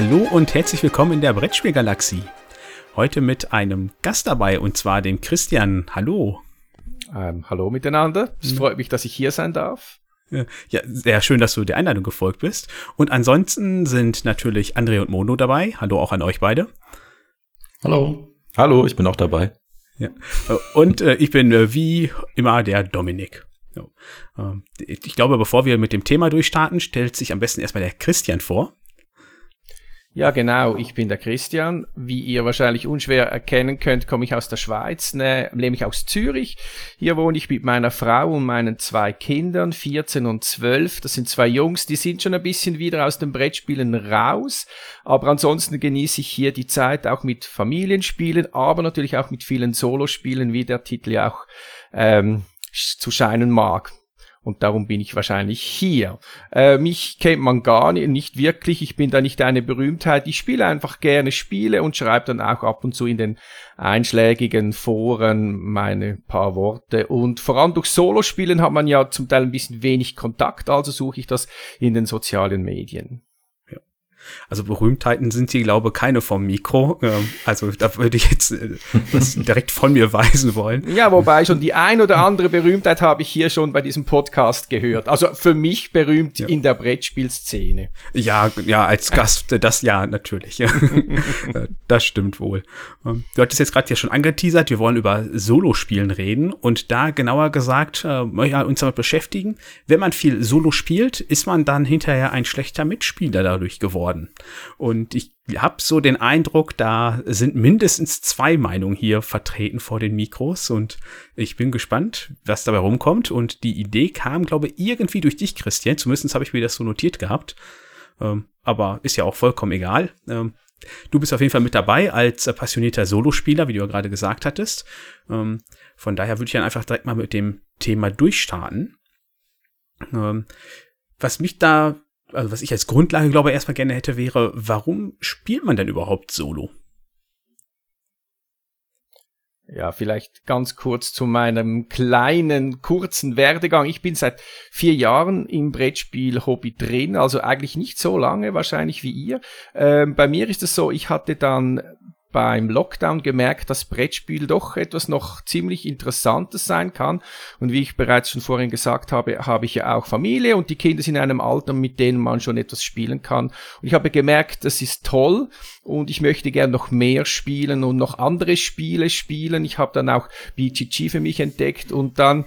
Hallo und herzlich willkommen in der Brettspielgalaxie. Heute mit einem Gast dabei und zwar dem Christian. Hallo. Ähm, hallo miteinander. Es freut mich, dass ich hier sein darf. Ja, sehr schön, dass du der Einladung gefolgt bist. Und ansonsten sind natürlich André und Mono dabei. Hallo auch an euch beide. Hallo. Hallo, ich bin auch dabei. Ja. Und äh, ich bin äh, wie immer der Dominik. So. Ähm, ich glaube, bevor wir mit dem Thema durchstarten, stellt sich am besten erstmal der Christian vor. Ja, genau. Ich bin der Christian. Wie ihr wahrscheinlich unschwer erkennen könnt, komme ich aus der Schweiz, ne, nämlich aus Zürich. Hier wohne ich mit meiner Frau und meinen zwei Kindern, 14 und 12. Das sind zwei Jungs, die sind schon ein bisschen wieder aus den Brettspielen raus. Aber ansonsten genieße ich hier die Zeit auch mit Familienspielen, aber natürlich auch mit vielen Solospielen, wie der Titel ja auch ähm, zu scheinen mag. Und darum bin ich wahrscheinlich hier. Äh, mich kennt man gar nicht, nicht wirklich. Ich bin da nicht eine Berühmtheit. Ich spiele einfach gerne Spiele und schreibe dann auch ab und zu in den einschlägigen Foren meine paar Worte. Und vor allem durch Solospielen hat man ja zum Teil ein bisschen wenig Kontakt, also suche ich das in den sozialen Medien. Also Berühmtheiten sind die, glaube keine vom Mikro. Ähm, also da würde ich jetzt äh, das direkt von mir weisen wollen. Ja, wobei schon die ein oder andere Berühmtheit habe ich hier schon bei diesem Podcast gehört. Also für mich berühmt ja. in der Brettspielszene. Ja, ja, als Gast, äh, das ja, natürlich. Äh, das stimmt wohl. Ähm, du hattest jetzt gerade ja schon angeteasert, wir wollen über Solospielen reden und da genauer gesagt äh, uns damit beschäftigen. Wenn man viel Solo spielt, ist man dann hinterher ein schlechter Mitspieler dadurch geworden worden. Und ich habe so den Eindruck, da sind mindestens zwei Meinungen hier vertreten vor den Mikros und ich bin gespannt, was dabei rumkommt. Und die Idee kam, glaube ich, irgendwie durch dich, Christian. Zumindest habe ich mir das so notiert gehabt. Ähm, aber ist ja auch vollkommen egal. Ähm, du bist auf jeden Fall mit dabei als äh, passionierter Solospieler, wie du ja gerade gesagt hattest. Ähm, von daher würde ich dann einfach direkt mal mit dem Thema durchstarten. Ähm, was mich da also was ich als Grundlage glaube erstmal gerne hätte, wäre, warum spielt man denn überhaupt Solo? Ja, vielleicht ganz kurz zu meinem kleinen, kurzen Werdegang. Ich bin seit vier Jahren im Brettspiel-Hobby drin, also eigentlich nicht so lange wahrscheinlich wie ihr. Ähm, bei mir ist es so, ich hatte dann beim Lockdown gemerkt, dass Brettspiel doch etwas noch ziemlich Interessantes sein kann. Und wie ich bereits schon vorhin gesagt habe, habe ich ja auch Familie und die Kinder sind in einem Alter, mit denen man schon etwas spielen kann. Und ich habe gemerkt, das ist toll und ich möchte gern noch mehr spielen und noch andere Spiele spielen. Ich habe dann auch BGG für mich entdeckt und dann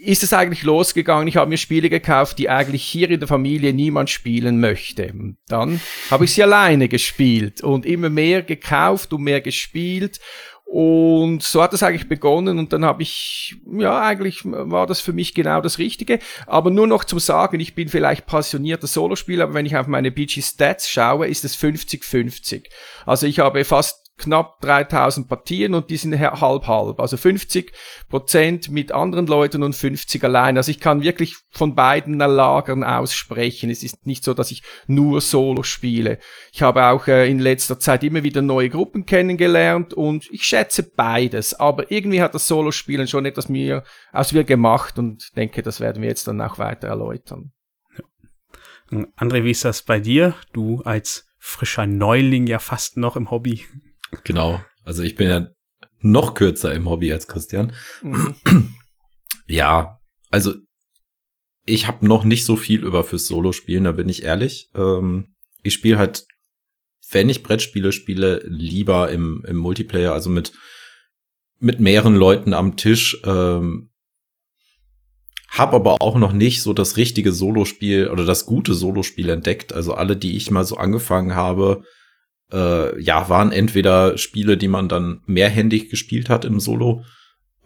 ist es eigentlich losgegangen. Ich habe mir Spiele gekauft, die eigentlich hier in der Familie niemand spielen möchte. Dann habe ich sie alleine gespielt und immer mehr gekauft und mehr gespielt. Und so hat es eigentlich begonnen und dann habe ich, ja, eigentlich war das für mich genau das Richtige. Aber nur noch zum Sagen, ich bin vielleicht passionierter Solospieler, aber wenn ich auf meine BG Stats schaue, ist es 50-50. Also ich habe fast knapp 3000 Partien und die sind halb-halb. Also 50 Prozent mit anderen Leuten und 50 allein. Also ich kann wirklich von beiden Lagern aussprechen. Es ist nicht so, dass ich nur Solo spiele. Ich habe auch äh, in letzter Zeit immer wieder neue Gruppen kennengelernt und ich schätze beides. Aber irgendwie hat das Solo-Spielen schon etwas mir aus mir gemacht und denke, das werden wir jetzt dann auch weiter erläutern. André, wie ist das bei dir? Du als frischer Neuling ja fast noch im Hobby. Genau. Also ich bin ja noch kürzer im Hobby als Christian. Mhm. Ja, also ich habe noch nicht so viel über fürs Solo-Spielen, da bin ich ehrlich. Ähm, ich spiele halt, wenn ich Brettspiele spiele, lieber im, im Multiplayer, also mit, mit mehreren Leuten am Tisch. Ähm, hab aber auch noch nicht so das richtige Solospiel oder das gute Solospiel entdeckt. Also alle, die ich mal so angefangen habe, äh, ja, waren entweder Spiele, die man dann mehrhändig gespielt hat im Solo,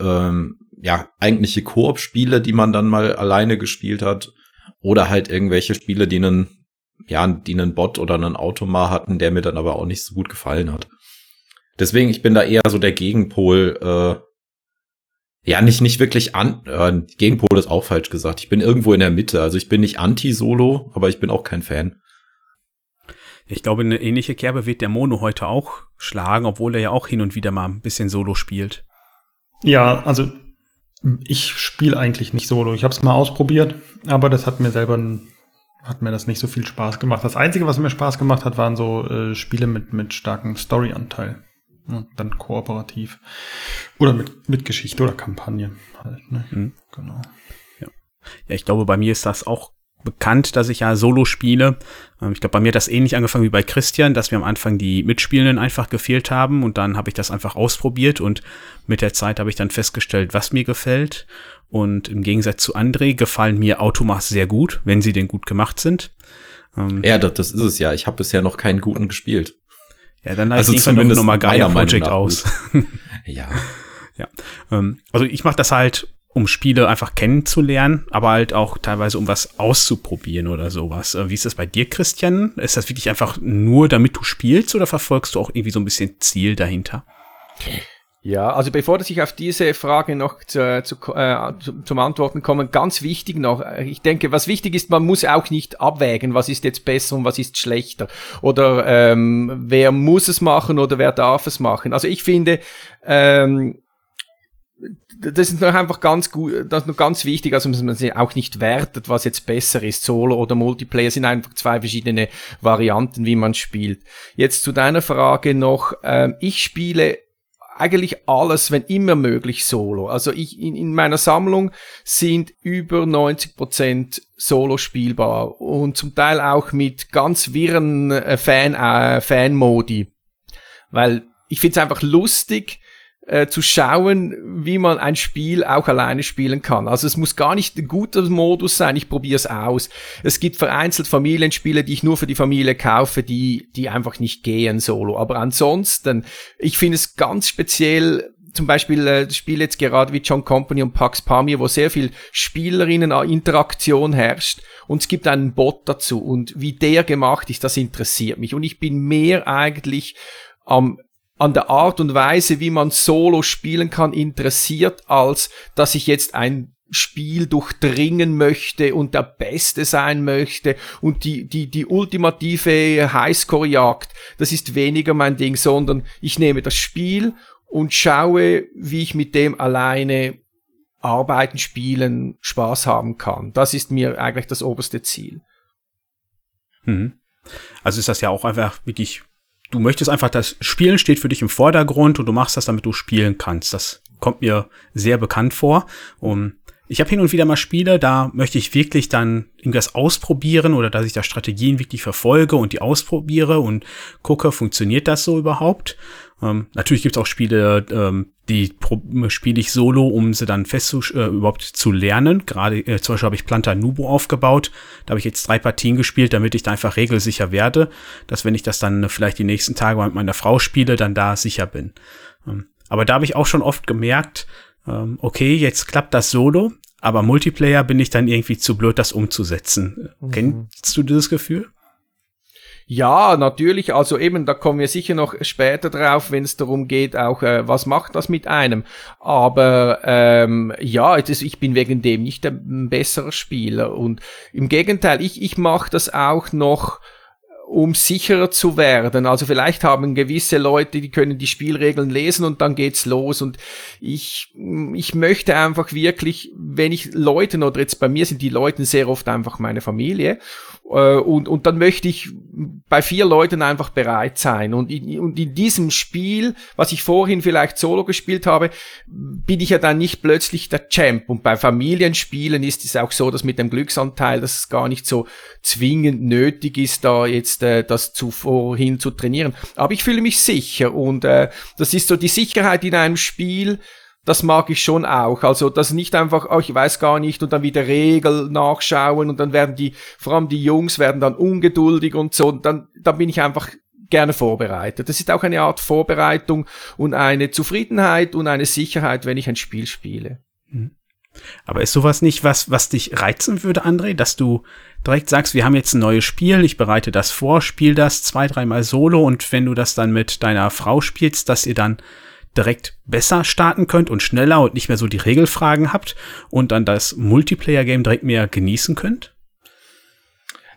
ähm, ja, eigentliche Koop-Spiele, die man dann mal alleine gespielt hat, oder halt irgendwelche Spiele, die einen, ja, die einen Bot oder einen Automa hatten, der mir dann aber auch nicht so gut gefallen hat. Deswegen, ich bin da eher so der Gegenpol, äh, ja, nicht, nicht wirklich an, äh, Gegenpol ist auch falsch gesagt. Ich bin irgendwo in der Mitte. Also ich bin nicht anti-Solo, aber ich bin auch kein Fan. Ich glaube, eine ähnliche Kerbe wird der Mono heute auch schlagen, obwohl er ja auch hin und wieder mal ein bisschen Solo spielt. Ja, also ich spiele eigentlich nicht Solo. Ich habe es mal ausprobiert, aber das hat mir selber hat mir das nicht so viel Spaß gemacht. Das Einzige, was mir Spaß gemacht hat, waren so äh, Spiele mit, mit starkem Storyanteil. Ja, dann kooperativ. Oder mit, mit Geschichte oder Kampagne halt. Ne? Mhm. Genau. Ja. ja, ich glaube, bei mir ist das auch bekannt, dass ich ja Solo spiele. Ähm, ich glaube, bei mir hat das ähnlich angefangen wie bei Christian, dass wir am Anfang die Mitspielenden einfach gefehlt haben und dann habe ich das einfach ausprobiert und mit der Zeit habe ich dann festgestellt, was mir gefällt. Und im Gegensatz zu André gefallen mir Automas sehr gut, wenn sie denn gut gemacht sind. Ähm, ja, das, das ist es ja. Ich habe bisher noch keinen guten gespielt. Ja, dann also zumindest noch mal Gaia Project aus. ja. Ja. Ähm, also ich mache das halt um Spiele einfach kennenzulernen, aber halt auch teilweise um was auszuprobieren oder sowas. Äh, wie ist das bei dir, Christian? Ist das wirklich einfach nur, damit du spielst oder verfolgst du auch irgendwie so ein bisschen Ziel dahinter? Ja, also bevor ich auf diese Frage noch zu, zu, äh, zum Antworten komme, ganz wichtig noch, äh, ich denke, was wichtig ist, man muss auch nicht abwägen, was ist jetzt besser und was ist schlechter. Oder ähm, wer muss es machen oder wer darf es machen. Also ich finde, ähm, das ist noch einfach ganz gut, das ist noch ganz wichtig, also dass man sie auch nicht wertet, was jetzt besser ist. Solo oder Multiplayer sind einfach zwei verschiedene Varianten, wie man spielt. Jetzt zu deiner Frage noch, ähm, ich spiele eigentlich alles, wenn immer möglich, Solo. Also ich in, in meiner Sammlung sind über 90 Prozent Solo spielbar und zum Teil auch mit ganz wirren äh, Fan äh, Fan-Modi, weil ich finde es einfach lustig, äh, zu schauen, wie man ein Spiel auch alleine spielen kann. Also es muss gar nicht ein guter Modus sein, ich probiere es aus. Es gibt vereinzelt Familienspiele, die ich nur für die Familie kaufe, die, die einfach nicht gehen solo. Aber ansonsten, ich finde es ganz speziell, zum Beispiel äh, Spiele jetzt gerade wie John Company und Pax Pamir, wo sehr viel Spielerinnen-Interaktion herrscht und es gibt einen Bot dazu und wie der gemacht ist, das interessiert mich und ich bin mehr eigentlich am an der Art und Weise, wie man Solo spielen kann, interessiert, als dass ich jetzt ein Spiel durchdringen möchte und der Beste sein möchte und die, die, die ultimative Highscore-Jagd. Das ist weniger mein Ding, sondern ich nehme das Spiel und schaue, wie ich mit dem alleine arbeiten, spielen, Spaß haben kann. Das ist mir eigentlich das oberste Ziel. Mhm. Also ist das ja auch einfach wirklich du möchtest einfach, das Spielen steht für dich im Vordergrund und du machst das, damit du spielen kannst. Das kommt mir sehr bekannt vor. Um, ich habe hin und wieder mal Spiele, da möchte ich wirklich dann irgendwas ausprobieren oder dass ich da Strategien wirklich verfolge und die ausprobiere und gucke, funktioniert das so überhaupt? Ähm, natürlich gibt es auch Spiele, ähm, die spiele ich solo, um sie dann fest zu, äh, überhaupt zu lernen. Gerade äh, zum Beispiel habe ich Planta Nubo aufgebaut. Da habe ich jetzt drei Partien gespielt, damit ich da einfach regelsicher werde, dass wenn ich das dann vielleicht die nächsten Tage mit meiner Frau spiele, dann da sicher bin. Ähm, aber da habe ich auch schon oft gemerkt, ähm, okay, jetzt klappt das solo, aber Multiplayer bin ich dann irgendwie zu blöd, das umzusetzen. Mhm. Kennst du dieses Gefühl? Ja, natürlich. Also eben, da kommen wir sicher noch später drauf, wenn es darum geht, auch äh, was macht das mit einem. Aber ähm, ja, ist, ich bin wegen dem nicht ein besserer Spieler. Und im Gegenteil, ich, ich mache das auch noch um sicherer zu werden. Also vielleicht haben gewisse Leute, die können die Spielregeln lesen und dann geht's los. Und ich, ich möchte einfach wirklich, wenn ich Leuten oder jetzt bei mir sind die Leute sehr oft einfach meine Familie und, und dann möchte ich bei vier Leuten einfach bereit sein. Und in, und in diesem Spiel, was ich vorhin vielleicht solo gespielt habe, bin ich ja dann nicht plötzlich der Champ. Und bei Familienspielen ist es auch so, dass mit dem Glücksanteil, dass es gar nicht so zwingend nötig ist, da jetzt äh, das zuvorhin zu trainieren. Aber ich fühle mich sicher und äh, das ist so die Sicherheit in einem Spiel, das mag ich schon auch. Also das nicht einfach, oh, ich weiß gar nicht und dann wieder Regel nachschauen und dann werden die, vor allem die Jungs werden dann ungeduldig und so. Und dann, dann bin ich einfach gerne vorbereitet. Das ist auch eine Art Vorbereitung und eine Zufriedenheit und eine Sicherheit, wenn ich ein Spiel spiele. Mhm. Aber ist sowas nicht was, was dich reizen würde, André, dass du direkt sagst, wir haben jetzt ein neues Spiel, ich bereite das vor, spiel das zwei, dreimal solo und wenn du das dann mit deiner Frau spielst, dass ihr dann direkt besser starten könnt und schneller und nicht mehr so die Regelfragen habt und dann das Multiplayer-Game direkt mehr genießen könnt?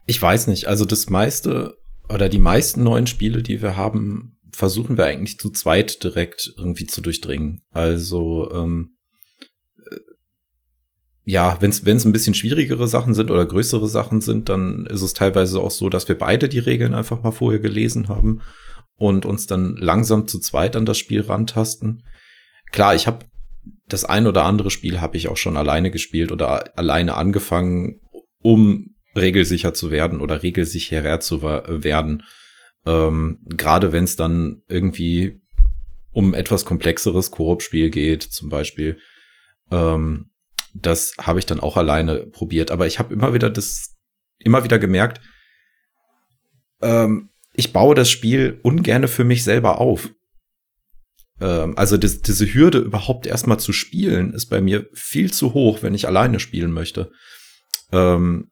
Ich weiß nicht. Also das meiste oder die meisten neuen Spiele, die wir haben, versuchen wir eigentlich zu zweit direkt irgendwie zu durchdringen. Also ähm, ja, wenn es ein bisschen schwierigere Sachen sind oder größere Sachen sind, dann ist es teilweise auch so, dass wir beide die Regeln einfach mal vorher gelesen haben und uns dann langsam zu zweit an das Spiel rantasten. Klar, ich habe das ein oder andere Spiel habe ich auch schon alleine gespielt oder alleine angefangen, um regelsicher zu werden oder regelsicherer zu werden. Ähm, Gerade wenn es dann irgendwie um etwas komplexeres Koop-Spiel geht, zum Beispiel. Ähm, das habe ich dann auch alleine probiert. Aber ich habe immer wieder das, immer wieder gemerkt, ähm, ich baue das Spiel ungerne für mich selber auf. Ähm, also das, diese Hürde überhaupt erstmal zu spielen, ist bei mir viel zu hoch, wenn ich alleine spielen möchte. Ähm,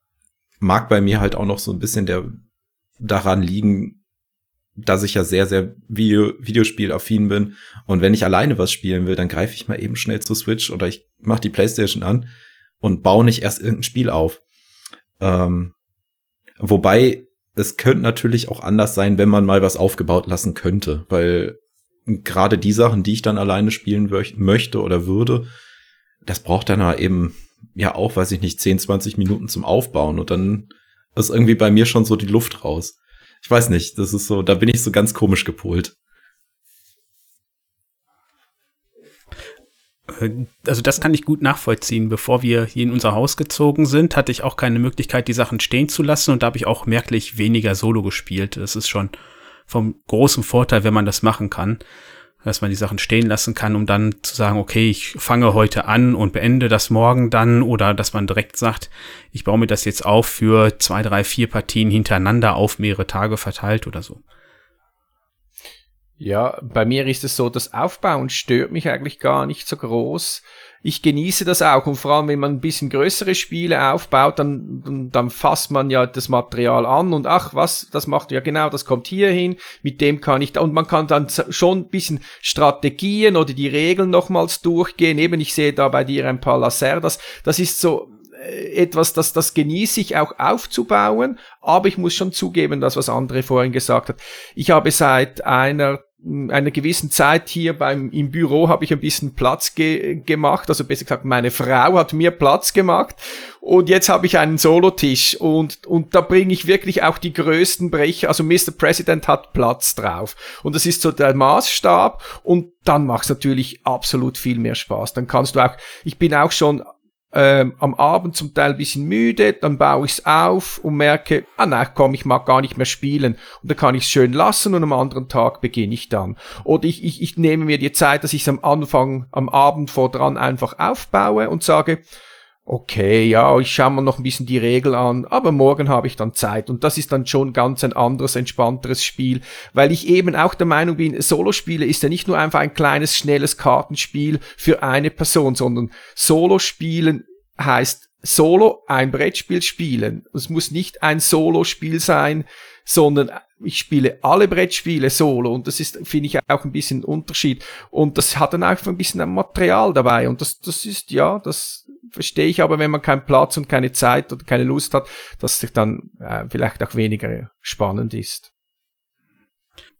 mag bei mir halt auch noch so ein bisschen der daran liegen, dass ich ja sehr, sehr Video, Videospielaffin bin. Und wenn ich alleine was spielen will, dann greife ich mal eben schnell zur Switch oder ich mache die Playstation an und baue nicht erst irgendein Spiel auf. Ähm, wobei es könnte natürlich auch anders sein, wenn man mal was aufgebaut lassen könnte, weil gerade die Sachen, die ich dann alleine spielen möchte oder würde, das braucht dann halt eben ja auch, weiß ich nicht, 10, 20 Minuten zum Aufbauen und dann ist irgendwie bei mir schon so die Luft raus ich weiß nicht, das ist so, da bin ich so ganz komisch gepolt. Also das kann ich gut nachvollziehen. Bevor wir hier in unser Haus gezogen sind, hatte ich auch keine Möglichkeit, die Sachen stehen zu lassen und da habe ich auch merklich weniger Solo gespielt. Das ist schon vom großen Vorteil, wenn man das machen kann dass man die Sachen stehen lassen kann, um dann zu sagen, okay, ich fange heute an und beende das morgen dann oder dass man direkt sagt, ich baue mir das jetzt auf für zwei, drei, vier Partien hintereinander auf mehrere Tage verteilt oder so. Ja, bei mir ist es so, das Aufbauen stört mich eigentlich gar nicht so groß ich genieße das auch. Und vor allem, wenn man ein bisschen größere Spiele aufbaut, dann, dann fasst man ja das Material an und ach, was, das macht ja genau, das kommt hier hin, mit dem kann ich da, und man kann dann schon ein bisschen Strategien oder die Regeln nochmals durchgehen. Eben, ich sehe da bei dir ein paar Laser, das, ist so, etwas, das, das genieße ich auch aufzubauen, aber ich muss schon zugeben, das, was André vorhin gesagt hat. Ich habe seit einer einer gewissen Zeit hier beim im Büro habe ich ein bisschen Platz ge gemacht, also besser gesagt, meine Frau hat mir Platz gemacht und jetzt habe ich einen Solotisch und und da bringe ich wirklich auch die größten Brecher, also Mr. President hat Platz drauf und das ist so der Maßstab und dann macht es natürlich absolut viel mehr Spaß. Dann kannst du auch, ich bin auch schon ähm, am Abend zum Teil ein bisschen müde, dann baue ich es auf und merke, ah nein, komm, ich mag gar nicht mehr spielen. Und dann kann ich es schön lassen und am anderen Tag beginne ich dann. Oder ich, ich, ich nehme mir die Zeit, dass ich es am Anfang, am Abend vor dran einfach aufbaue und sage, okay, ja, ich schaue mir noch ein bisschen die Regel an, aber morgen habe ich dann Zeit und das ist dann schon ganz ein anderes, entspannteres Spiel, weil ich eben auch der Meinung bin, Solospiele ist ja nicht nur einfach ein kleines, schnelles Kartenspiel für eine Person, sondern Solospielen heißt Solo ein Brettspiel spielen. Es muss nicht ein Solo-Spiel sein, sondern ich spiele alle Brettspiele solo und das ist, finde ich, auch ein bisschen ein Unterschied. Und das hat dann auch ein bisschen ein Material dabei und das, das ist, ja, das verstehe ich aber, wenn man keinen Platz und keine Zeit oder keine Lust hat, dass es dann äh, vielleicht auch weniger spannend ist.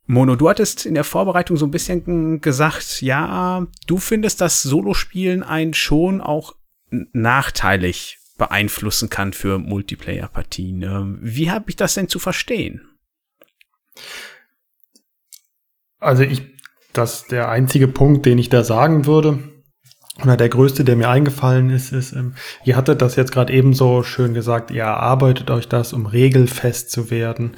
Mono, du hattest in der Vorbereitung so ein bisschen gesagt, ja, du findest, dass Solospielen einen schon auch nachteilig beeinflussen kann für Multiplayer-Partien. Ähm, wie habe ich das denn zu verstehen? Also ich, das der einzige Punkt, den ich da sagen würde, oder der größte, der mir eingefallen ist, ist, ähm, ihr hattet das jetzt gerade eben so schön gesagt, ihr erarbeitet euch das, um regelfest zu werden.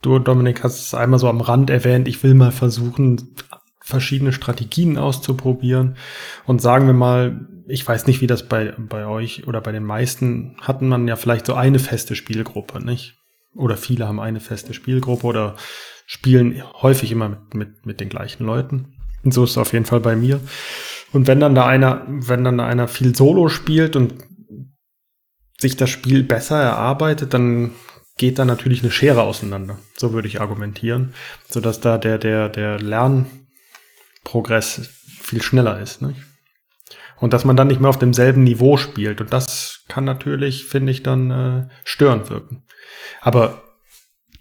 Du, Dominik, hast es einmal so am Rand erwähnt, ich will mal versuchen, verschiedene Strategien auszuprobieren. Und sagen wir mal, ich weiß nicht, wie das bei, bei euch oder bei den meisten hatten man ja vielleicht so eine feste Spielgruppe, nicht? Oder viele haben eine feste Spielgruppe oder spielen häufig immer mit, mit, mit den gleichen Leuten. Und so ist es auf jeden Fall bei mir. Und wenn dann da einer, wenn dann da einer viel Solo spielt und sich das Spiel besser erarbeitet, dann geht da natürlich eine Schere auseinander. So würde ich argumentieren, sodass da der der der Lernprogress viel schneller ist. Nicht? Und dass man dann nicht mehr auf demselben Niveau spielt. Und das kann natürlich, finde ich, dann äh, störend wirken. Aber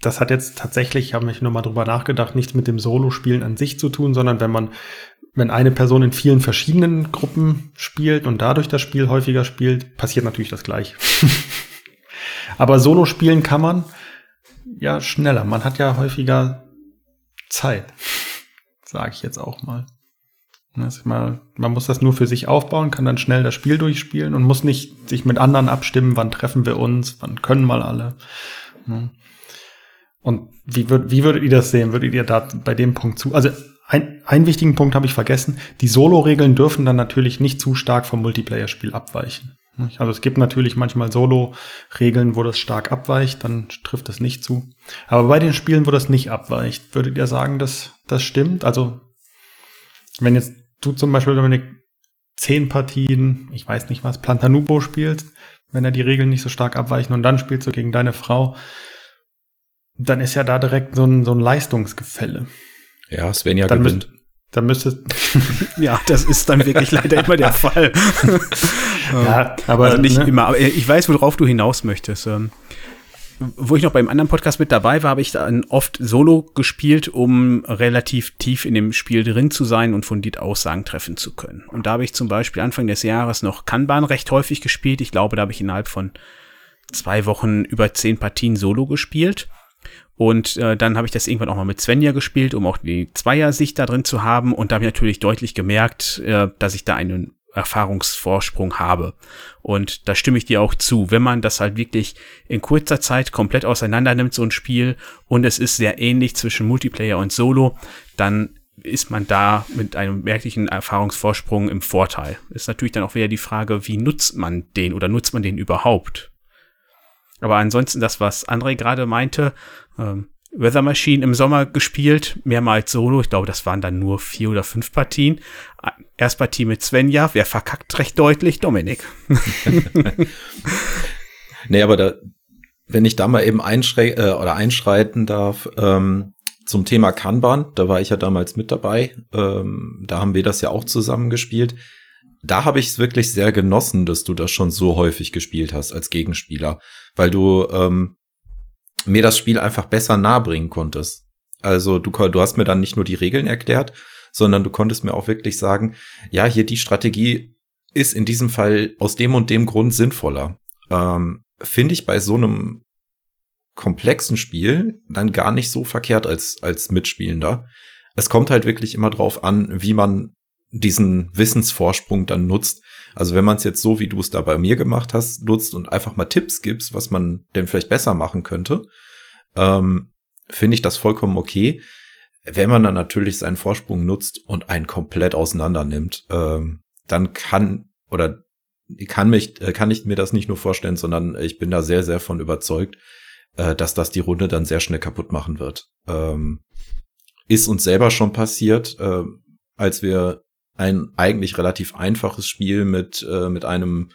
das hat jetzt tatsächlich, habe ich nochmal drüber nachgedacht, nichts mit dem Solo-Spielen an sich zu tun, sondern wenn man wenn eine Person in vielen verschiedenen Gruppen spielt und dadurch das Spiel häufiger spielt, passiert natürlich das gleiche. Aber Solo spielen kann man ja schneller. Man hat ja häufiger Zeit, sage ich jetzt auch mal. Mal, man muss das nur für sich aufbauen, kann dann schnell das Spiel durchspielen und muss nicht sich mit anderen abstimmen, wann treffen wir uns, wann können mal alle. Und wie, würd, wie würdet ihr das sehen? Würdet ihr da bei dem Punkt zu? Also ein, einen wichtigen Punkt habe ich vergessen. Die Solo-Regeln dürfen dann natürlich nicht zu stark vom Multiplayer-Spiel abweichen. Also es gibt natürlich manchmal Solo-Regeln, wo das stark abweicht, dann trifft das nicht zu. Aber bei den Spielen, wo das nicht abweicht, würdet ihr sagen, dass das stimmt? Also wenn jetzt du zum Beispiel, Dominik, zehn Partien, ich weiß nicht was, Plantanubo spielst, wenn er die Regeln nicht so stark abweichen und dann spielst du gegen deine Frau, dann ist ja da direkt so ein, so ein Leistungsgefälle. Ja, Svenja dann gewinnt. Müsst, dann müsste ja, das ist dann wirklich leider immer der Fall. ja, aber also nicht ne? immer, aber ich weiß, worauf du hinaus möchtest. Ähm, wo ich noch beim anderen Podcast mit dabei war, habe ich dann oft Solo gespielt, um relativ tief in dem Spiel drin zu sein und fundiert Aussagen treffen zu können. Und da habe ich zum Beispiel Anfang des Jahres noch Kanban recht häufig gespielt. Ich glaube, da habe ich innerhalb von zwei Wochen über zehn Partien Solo gespielt. Und äh, dann habe ich das irgendwann auch mal mit Svenja gespielt, um auch die Zweier-Sicht da drin zu haben. Und da habe ich natürlich deutlich gemerkt, äh, dass ich da einen Erfahrungsvorsprung habe. Und da stimme ich dir auch zu. Wenn man das halt wirklich in kurzer Zeit komplett auseinander nimmt, so ein Spiel, und es ist sehr ähnlich zwischen Multiplayer und Solo, dann ist man da mit einem merklichen Erfahrungsvorsprung im Vorteil. Ist natürlich dann auch wieder die Frage, wie nutzt man den oder nutzt man den überhaupt? Aber ansonsten das, was André gerade meinte, ähm, Weather Machine im Sommer gespielt, mehrmals solo. Ich glaube, das waren dann nur vier oder fünf Partien. Erstpartie mit Svenja, wer verkackt recht deutlich? Dominik. nee, aber da, wenn ich da mal eben einschrä äh, oder einschreiten darf, ähm, zum Thema Kanban, da war ich ja damals mit dabei. Ähm, da haben wir das ja auch zusammen gespielt. Da habe ich es wirklich sehr genossen, dass du das schon so häufig gespielt hast als Gegenspieler, weil du ähm, mir das Spiel einfach besser nahebringen konntest. Also du, du hast mir dann nicht nur die Regeln erklärt, sondern du konntest mir auch wirklich sagen, ja, hier die Strategie ist in diesem Fall aus dem und dem Grund sinnvoller. Ähm, Finde ich bei so einem komplexen Spiel dann gar nicht so verkehrt als, als Mitspielender. Es kommt halt wirklich immer drauf an, wie man diesen Wissensvorsprung dann nutzt. Also wenn man es jetzt so, wie du es da bei mir gemacht hast, nutzt und einfach mal Tipps gibst, was man denn vielleicht besser machen könnte, ähm, finde ich das vollkommen okay. Wenn man dann natürlich seinen Vorsprung nutzt und einen komplett auseinander nimmt, ähm, dann kann oder kann mich, äh, kann ich mir das nicht nur vorstellen, sondern ich bin da sehr, sehr von überzeugt, äh, dass das die Runde dann sehr schnell kaputt machen wird. Ähm, ist uns selber schon passiert, äh, als wir ein eigentlich relativ einfaches Spiel mit, äh, mit einem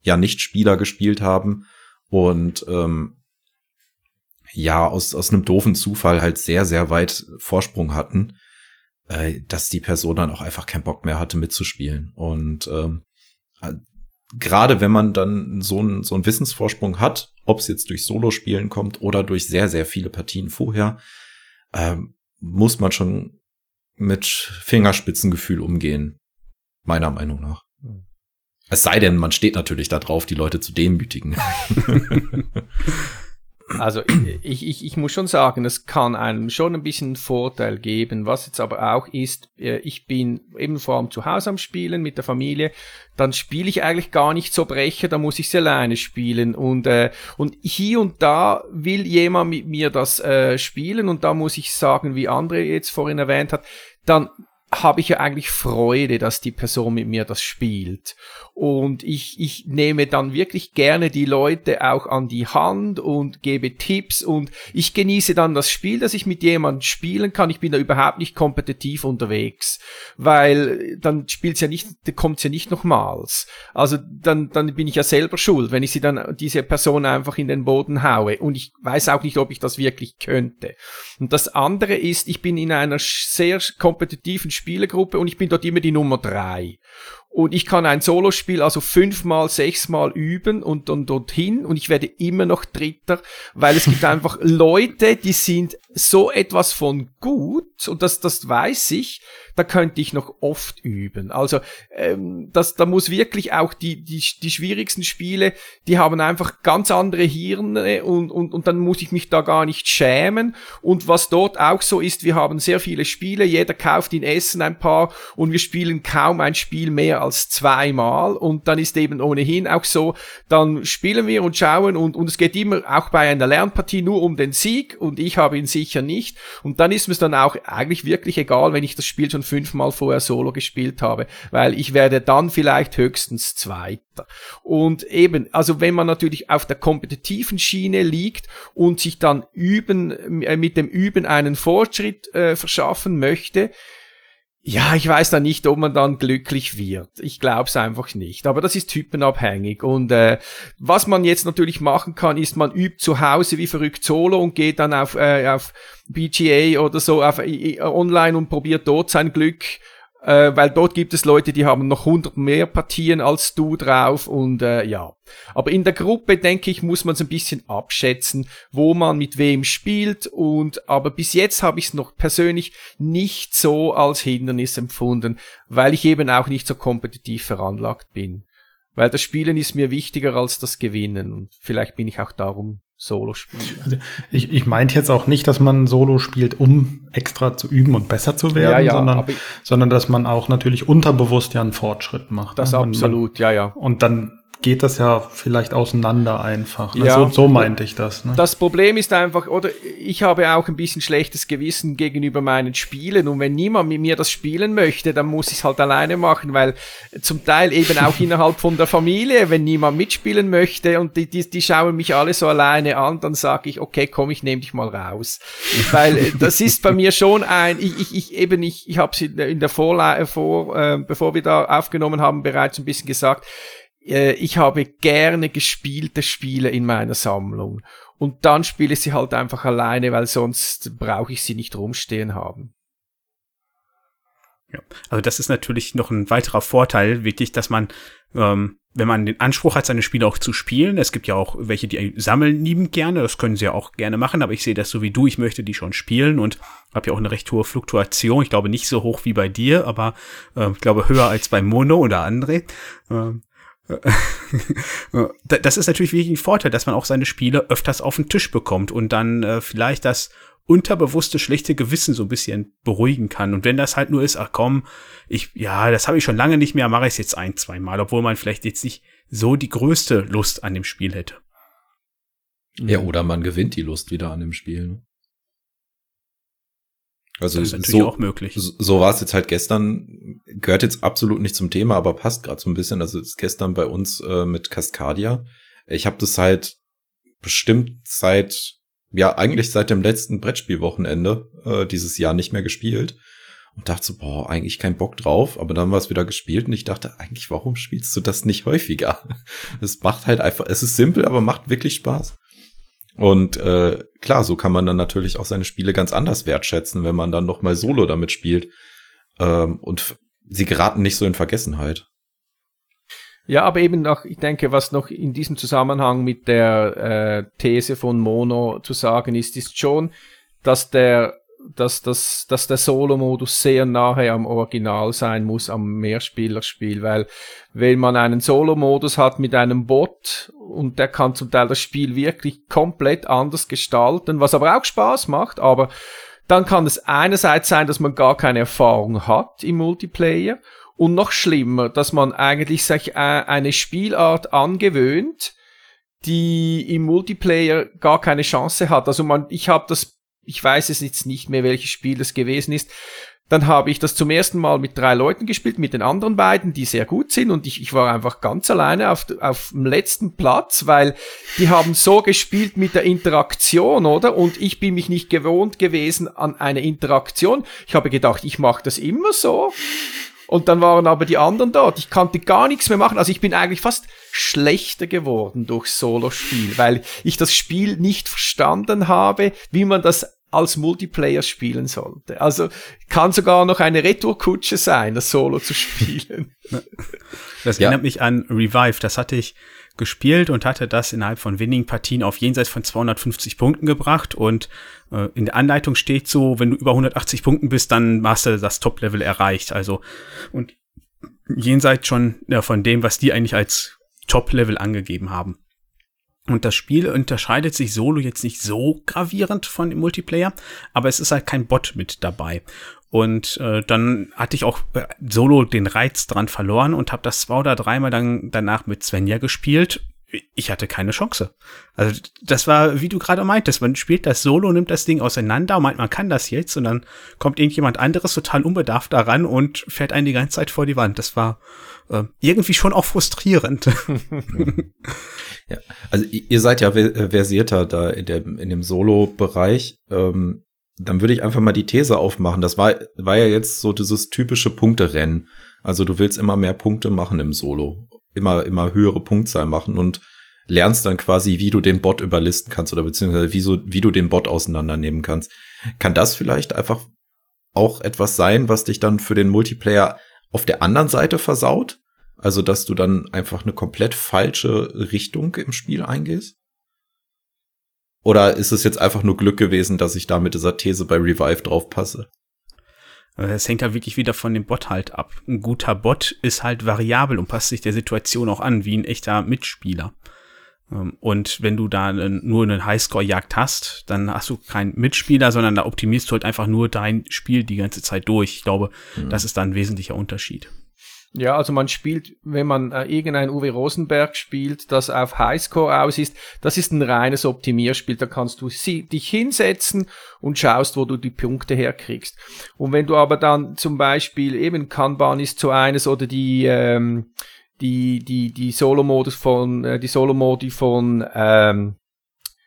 ja Nicht-Spieler gespielt haben und ähm, ja, aus, aus einem doofen Zufall halt sehr, sehr weit Vorsprung hatten, äh, dass die Person dann auch einfach keinen Bock mehr hatte mitzuspielen. Und ähm, äh, gerade wenn man dann so einen so einen Wissensvorsprung hat, ob es jetzt durch Solo-Spielen kommt oder durch sehr, sehr viele Partien vorher, äh, muss man schon mit Fingerspitzengefühl umgehen. Meiner Meinung nach. Es sei denn, man steht natürlich da drauf, die Leute zu demütigen. Also ich, ich, ich muss schon sagen, es kann einem schon ein bisschen Vorteil geben. Was jetzt aber auch ist, äh, ich bin eben vor allem zu Hause am Spielen mit der Familie, dann spiele ich eigentlich gar nicht so Brecher, da muss ich sie alleine spielen. Und, äh, und hier und da will jemand mit mir das äh, spielen und da muss ich sagen, wie André jetzt vorhin erwähnt hat, dann habe ich ja eigentlich Freude, dass die Person mit mir das spielt. Und ich, ich nehme dann wirklich gerne die Leute auch an die Hand und gebe Tipps und ich genieße dann das Spiel, dass ich mit jemandem spielen kann. Ich bin da überhaupt nicht kompetitiv unterwegs, weil dann spielt's ja nicht, kommt's ja nicht nochmals. Also dann, dann bin ich ja selber schuld, wenn ich sie dann, diese Person einfach in den Boden haue. Und ich weiß auch nicht, ob ich das wirklich könnte. Und das andere ist, ich bin in einer sehr kompetitiven Spielergruppe und ich bin dort immer die Nummer drei. Und ich kann ein Solospiel also fünfmal, sechsmal üben und dann dorthin und ich werde immer noch Dritter, weil es gibt einfach Leute, die sind so etwas von gut und das, das weiß ich, da könnte ich noch oft üben. Also ähm, das, da muss wirklich auch die, die, die schwierigsten Spiele, die haben einfach ganz andere Hirne und, und, und dann muss ich mich da gar nicht schämen. Und was dort auch so ist, wir haben sehr viele Spiele, jeder kauft in Essen ein paar und wir spielen kaum ein Spiel mehr als zweimal und dann ist eben ohnehin auch so, dann spielen wir und schauen und, und es geht immer auch bei einer Lernpartie nur um den Sieg und ich habe ihn sicher nicht und dann ist mir dann auch eigentlich wirklich egal, wenn ich das Spiel schon fünfmal vorher solo gespielt habe, weil ich werde dann vielleicht höchstens Zweiter. Und eben, also wenn man natürlich auf der kompetitiven Schiene liegt und sich dann üben, äh, mit dem Üben einen Fortschritt äh, verschaffen möchte, ja, ich weiß da nicht, ob man dann glücklich wird. Ich glaube es einfach nicht. Aber das ist typenabhängig. Und äh, was man jetzt natürlich machen kann, ist, man übt zu Hause wie verrückt Solo und geht dann auf, äh, auf BGA oder so auf, äh, online und probiert dort sein Glück äh, weil dort gibt es Leute, die haben noch 100 mehr Partien als du drauf und äh, ja. Aber in der Gruppe, denke ich, muss man es ein bisschen abschätzen, wo man mit wem spielt und aber bis jetzt habe ich es noch persönlich nicht so als Hindernis empfunden, weil ich eben auch nicht so kompetitiv veranlagt bin. Weil das Spielen ist mir wichtiger als das Gewinnen und vielleicht bin ich auch darum Solo spielen. Also ich, ich meinte jetzt auch nicht, dass man Solo spielt, um extra zu üben und besser zu werden, ja, ja, sondern, sondern dass man auch natürlich unterbewusst ja einen Fortschritt macht. Das ne? absolut, ja, ja. Und dann geht das ja vielleicht auseinander einfach. Ja, also, so meinte ich das. Ne? Das Problem ist einfach, oder ich habe auch ein bisschen schlechtes Gewissen gegenüber meinen Spielen und wenn niemand mit mir das spielen möchte, dann muss ich es halt alleine machen, weil zum Teil eben auch innerhalb von der Familie, wenn niemand mitspielen möchte und die, die, die schauen mich alle so alleine an, dann sage ich, okay, komm, ich nehme dich mal raus. weil äh, das ist bei mir schon ein, ich, ich, ich eben, ich, ich habe es in der Vorlage, vor, äh, bevor wir da aufgenommen haben, bereits ein bisschen gesagt, äh, ich habe gerne gespielte Spiele in meiner Sammlung. Und dann spiele ich sie halt einfach alleine, weil sonst brauche ich sie nicht rumstehen haben. Ja, also das ist natürlich noch ein weiterer Vorteil, wirklich, dass man, ähm, wenn man den Anspruch hat, seine Spiele auch zu spielen, es gibt ja auch welche, die sammeln liebend gerne, das können sie ja auch gerne machen, aber ich sehe das so wie du, ich möchte die schon spielen und habe ja auch eine recht hohe Fluktuation, ich glaube nicht so hoch wie bei dir, aber äh, ich glaube höher als bei Mono oder André. Ähm, das ist natürlich wirklich ein Vorteil, dass man auch seine Spiele öfters auf den Tisch bekommt und dann äh, vielleicht das unterbewusste schlechte Gewissen so ein bisschen beruhigen kann. Und wenn das halt nur ist, ach komm, ich, ja, das habe ich schon lange nicht mehr, mache ich es jetzt ein, zwei Mal, obwohl man vielleicht jetzt nicht so die größte Lust an dem Spiel hätte. Ja, oder man gewinnt die Lust wieder an dem Spiel. Also das ist natürlich so, auch möglich. So, so war es jetzt halt gestern, gehört jetzt absolut nicht zum Thema, aber passt gerade so ein bisschen. Also ist gestern bei uns äh, mit Cascadia. Ich habe das halt bestimmt seit, ja, eigentlich seit dem letzten Brettspielwochenende äh, dieses Jahr nicht mehr gespielt. Und dachte so, boah, eigentlich kein Bock drauf, aber dann war es wieder gespielt und ich dachte, eigentlich, warum spielst du das nicht häufiger? Es macht halt einfach, es ist simpel, aber macht wirklich Spaß. Und äh, klar, so kann man dann natürlich auch seine Spiele ganz anders wertschätzen, wenn man dann noch mal Solo damit spielt. Ähm, und sie geraten nicht so in Vergessenheit. Ja, aber eben noch, ich denke, was noch in diesem Zusammenhang mit der äh, These von Mono zu sagen ist, ist schon, dass der dass, dass, dass der Solo-Modus sehr nahe am Original sein muss, am Mehrspielerspiel, weil wenn man einen Solo-Modus hat mit einem Bot und der kann zum Teil das Spiel wirklich komplett anders gestalten, was aber auch Spaß macht, aber dann kann es einerseits sein, dass man gar keine Erfahrung hat im Multiplayer und noch schlimmer, dass man eigentlich sich äh, eine Spielart angewöhnt, die im Multiplayer gar keine Chance hat. Also man, ich habe das ich weiß es jetzt nicht mehr, welches Spiel das gewesen ist. Dann habe ich das zum ersten Mal mit drei Leuten gespielt, mit den anderen beiden, die sehr gut sind. Und ich, ich war einfach ganz alleine auf, auf dem letzten Platz, weil die haben so gespielt mit der Interaktion, oder? Und ich bin mich nicht gewohnt gewesen an eine Interaktion. Ich habe gedacht, ich mache das immer so. Und dann waren aber die anderen dort. Ich konnte gar nichts mehr machen. Also ich bin eigentlich fast schlechter geworden durch Solo-Spiel, weil ich das Spiel nicht verstanden habe, wie man das als Multiplayer spielen sollte. Also kann sogar noch eine Retourkutsche sein, das Solo zu spielen. Das ja. erinnert mich an Revive. Das hatte ich gespielt und hatte das innerhalb von wenigen Partien auf jenseits von 250 Punkten gebracht. Und äh, in der Anleitung steht so, wenn du über 180 Punkten bist, dann hast du das Top-Level erreicht. Also, und jenseits schon ja, von dem, was die eigentlich als Top-Level angegeben haben. Und das Spiel unterscheidet sich solo jetzt nicht so gravierend von dem Multiplayer, aber es ist halt kein Bot mit dabei. Und äh, dann hatte ich auch äh, solo den Reiz dran verloren und habe das zwei oder dreimal dann danach mit Svenja gespielt. Ich hatte keine Chance. Also das war, wie du gerade meintest, man spielt das Solo, nimmt das Ding auseinander und meint, man kann das jetzt und dann kommt irgendjemand anderes total unbedarft daran und fährt einen die ganze Zeit vor die Wand. Das war äh, irgendwie schon auch frustrierend. ja, also ihr seid ja versierter da in, der, in dem Solo-Bereich. Ähm, dann würde ich einfach mal die These aufmachen. Das war, war ja jetzt so dieses typische Punkterennen. Also du willst immer mehr Punkte machen im Solo. Immer, immer höhere Punktzahl machen und lernst dann quasi, wie du den Bot überlisten kannst oder beziehungsweise wie, so, wie du den Bot auseinandernehmen kannst. Kann das vielleicht einfach auch etwas sein, was dich dann für den Multiplayer auf der anderen Seite versaut? Also, dass du dann einfach eine komplett falsche Richtung im Spiel eingehst? Oder ist es jetzt einfach nur Glück gewesen, dass ich da mit dieser These bei Revive drauf passe? Es hängt halt wirklich wieder von dem Bot halt ab. Ein guter Bot ist halt variabel und passt sich der Situation auch an, wie ein echter Mitspieler. Ähm, und wenn du da nur eine Highscore-Jagd hast, dann hast du keinen Mitspieler, sondern da optimierst du halt einfach nur dein Spiel die ganze Zeit durch. Ich glaube, mhm. das ist da ein wesentlicher Unterschied. Ja, also man spielt, wenn man äh, irgendein Uwe Rosenberg spielt, das auf Highscore aus ist, das ist ein reines Optimierspiel. Da kannst du sie, dich hinsetzen und schaust, wo du die Punkte herkriegst. Und wenn du aber dann zum Beispiel eben Kanban ist so eines oder die ähm, die die die Solo-Modus von äh, die Solo-Modi von ähm,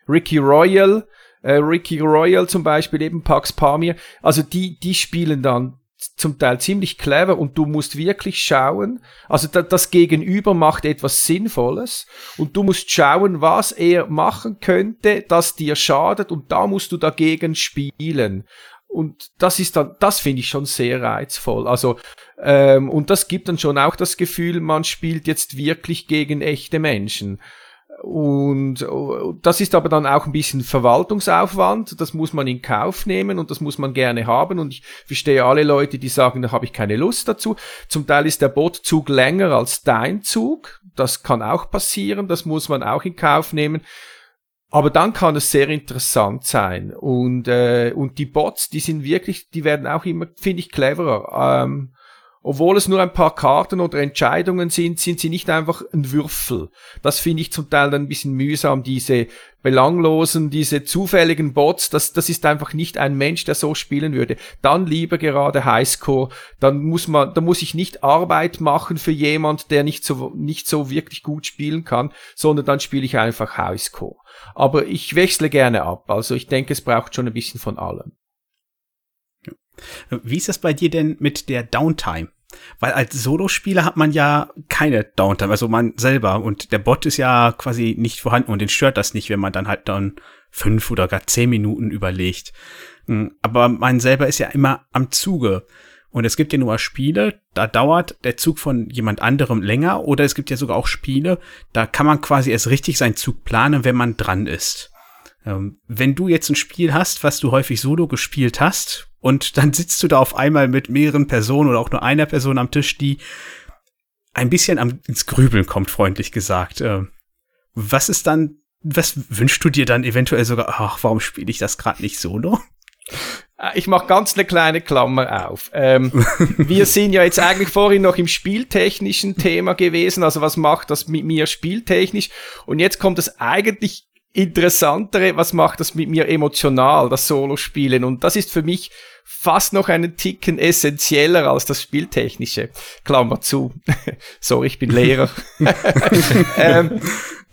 Ricky Royal, äh, Ricky Royal zum Beispiel eben Pax Pamir, also die die spielen dann zum Teil ziemlich clever und du musst wirklich schauen, also das Gegenüber macht etwas Sinnvolles und du musst schauen, was er machen könnte, das dir schadet und da musst du dagegen spielen. Und das ist dann, das finde ich schon sehr reizvoll. Also, ähm, und das gibt dann schon auch das Gefühl, man spielt jetzt wirklich gegen echte Menschen. Und das ist aber dann auch ein bisschen Verwaltungsaufwand. Das muss man in Kauf nehmen und das muss man gerne haben. Und ich verstehe alle Leute, die sagen, da habe ich keine Lust dazu. Zum Teil ist der Bootzug länger als dein Zug. Das kann auch passieren. Das muss man auch in Kauf nehmen. Aber dann kann es sehr interessant sein. Und, äh, und die Bots, die sind wirklich, die werden auch immer, finde ich, cleverer. Ähm, obwohl es nur ein paar Karten oder Entscheidungen sind, sind sie nicht einfach ein Würfel. Das finde ich zum Teil dann ein bisschen mühsam, diese belanglosen, diese zufälligen Bots, das, das ist einfach nicht ein Mensch, der so spielen würde. Dann lieber gerade Highscore, dann muss man, da muss ich nicht Arbeit machen für jemand, der nicht so, nicht so wirklich gut spielen kann, sondern dann spiele ich einfach Highscore. Aber ich wechsle gerne ab, also ich denke, es braucht schon ein bisschen von allem. Wie ist das bei dir denn mit der Downtime? Weil als Solospieler hat man ja keine Downtime, also man selber. Und der Bot ist ja quasi nicht vorhanden und den stört das nicht, wenn man dann halt dann fünf oder gar zehn Minuten überlegt. Hm, aber man selber ist ja immer am Zuge. Und es gibt ja nur Spiele, da dauert der Zug von jemand anderem länger. Oder es gibt ja sogar auch Spiele, da kann man quasi erst richtig seinen Zug planen, wenn man dran ist. Ähm, wenn du jetzt ein Spiel hast, was du häufig solo gespielt hast, und dann sitzt du da auf einmal mit mehreren Personen oder auch nur einer Person am Tisch, die ein bisschen am, ins Grübeln kommt, freundlich gesagt. Äh, was ist dann, was wünschst du dir dann eventuell sogar, ach, warum spiele ich das gerade nicht solo? Äh, ich mache ganz eine kleine Klammer auf. Ähm, wir sind ja jetzt eigentlich vorhin noch im spieltechnischen Thema gewesen, also was macht das mit mir spieltechnisch? Und jetzt kommt das eigentlich interessantere, was macht das mit mir emotional, das Solo-Spielen? Und das ist für mich fast noch einen Ticken essentieller als das Spieltechnische. Klammer zu. Sorry, ich bin Lehrer. ähm,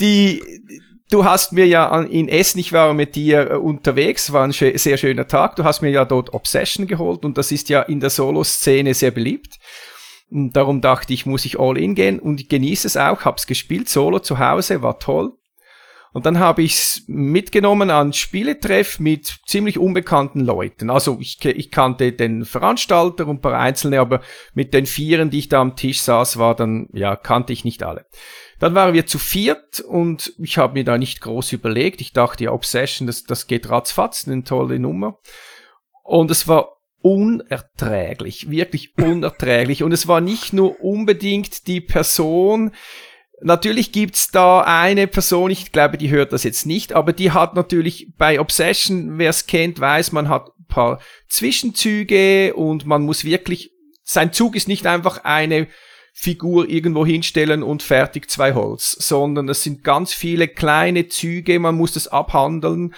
die, du hast mir ja in Essen, ich war mit dir äh, unterwegs, war ein sehr schöner Tag, du hast mir ja dort Obsession geholt und das ist ja in der Solo-Szene sehr beliebt. Und darum dachte ich, muss ich all in gehen und genieße es auch, hab's gespielt, solo zu Hause, war toll. Und dann habe ich's mitgenommen an Spieletreff mit ziemlich unbekannten Leuten. Also ich, ich kannte den Veranstalter und ein paar Einzelne, aber mit den Vieren, die ich da am Tisch saß, war dann, ja, kannte ich nicht alle. Dann waren wir zu viert und ich habe mir da nicht groß überlegt. Ich dachte, ja, Obsession, das, das geht ratzfatz, eine tolle Nummer. Und es war unerträglich, wirklich unerträglich. Und es war nicht nur unbedingt die Person, Natürlich gibt's da eine Person, ich glaube, die hört das jetzt nicht, aber die hat natürlich bei Obsession, wer es kennt, weiß, man hat ein paar Zwischenzüge und man muss wirklich, sein Zug ist nicht einfach eine Figur irgendwo hinstellen und fertig zwei Holz, sondern es sind ganz viele kleine Züge, man muss das abhandeln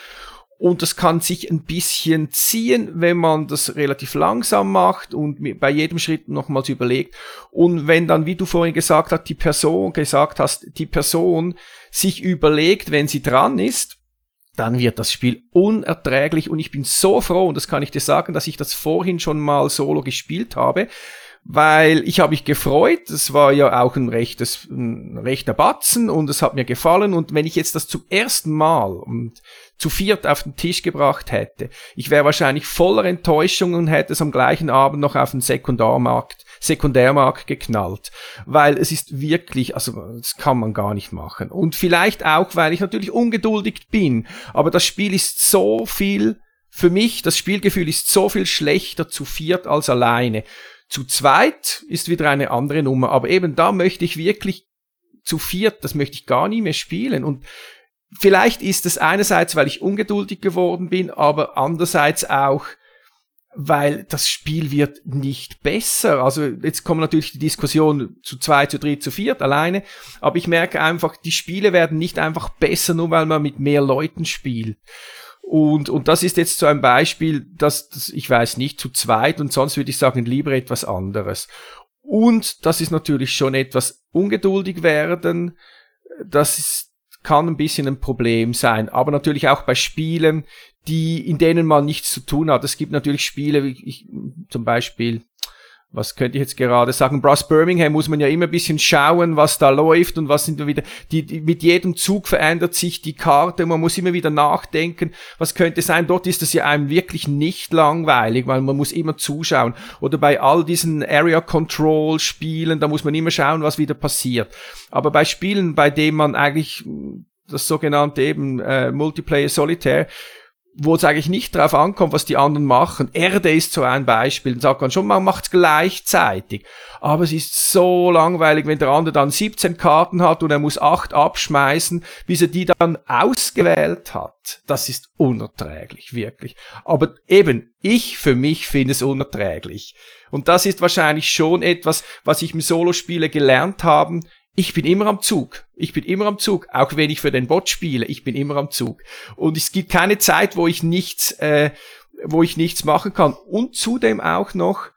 und das kann sich ein bisschen ziehen, wenn man das relativ langsam macht und bei jedem Schritt nochmals überlegt. Und wenn dann, wie du vorhin gesagt hast, die Person, gesagt hast, die Person sich überlegt, wenn sie dran ist, dann wird das Spiel unerträglich und ich bin so froh, und das kann ich dir sagen, dass ich das vorhin schon mal solo gespielt habe, weil ich habe mich gefreut, es war ja auch ein rechtes, ein rechter Batzen und es hat mir gefallen. Und wenn ich jetzt das zum ersten Mal und zu viert auf den Tisch gebracht hätte, ich wäre wahrscheinlich voller Enttäuschung und hätte es am gleichen Abend noch auf den Sekundarmarkt, Sekundärmarkt geknallt, weil es ist wirklich, also das kann man gar nicht machen. Und vielleicht auch, weil ich natürlich ungeduldig bin, aber das Spiel ist so viel für mich, das Spielgefühl ist so viel schlechter zu viert als alleine. Zu zweit ist wieder eine andere Nummer, aber eben da möchte ich wirklich zu viert, das möchte ich gar nie mehr spielen und vielleicht ist es einerseits, weil ich ungeduldig geworden bin, aber andererseits auch, weil das Spiel wird nicht besser. Also jetzt kommt natürlich die Diskussion zu zwei, zu dritt, zu viert alleine, aber ich merke einfach, die Spiele werden nicht einfach besser, nur weil man mit mehr Leuten spielt. Und, und das ist jetzt so ein Beispiel, dass, dass ich weiß nicht, zu zweit und sonst würde ich sagen, lieber etwas anderes. Und das ist natürlich schon etwas ungeduldig werden. Das ist, kann ein bisschen ein Problem sein. Aber natürlich auch bei Spielen, die, in denen man nichts zu tun hat. Es gibt natürlich Spiele, wie ich, zum Beispiel, was könnte ich jetzt gerade sagen? Brass Birmingham muss man ja immer ein bisschen schauen, was da läuft und was sind wir wieder, die, die, mit jedem Zug verändert sich die Karte, man muss immer wieder nachdenken, was könnte sein. Dort ist es ja einem wirklich nicht langweilig, weil man muss immer zuschauen. Oder bei all diesen Area Control Spielen, da muss man immer schauen, was wieder passiert. Aber bei Spielen, bei denen man eigentlich das sogenannte eben äh, Multiplayer Solitaire, wo es eigentlich nicht darauf ankommt, was die anderen machen. Erde ist so ein Beispiel. Dann sagt man schon, man macht es gleichzeitig. Aber es ist so langweilig, wenn der andere dann 17 Karten hat und er muss 8 abschmeißen, bis er die dann ausgewählt hat. Das ist unerträglich, wirklich. Aber eben, ich für mich finde es unerträglich. Und das ist wahrscheinlich schon etwas, was ich im Solospiele gelernt habe ich bin immer am Zug. Ich bin immer am Zug. Auch wenn ich für den Bot spiele, ich bin immer am Zug. Und es gibt keine Zeit, wo ich nichts, äh, wo ich nichts machen kann. Und zudem auch noch,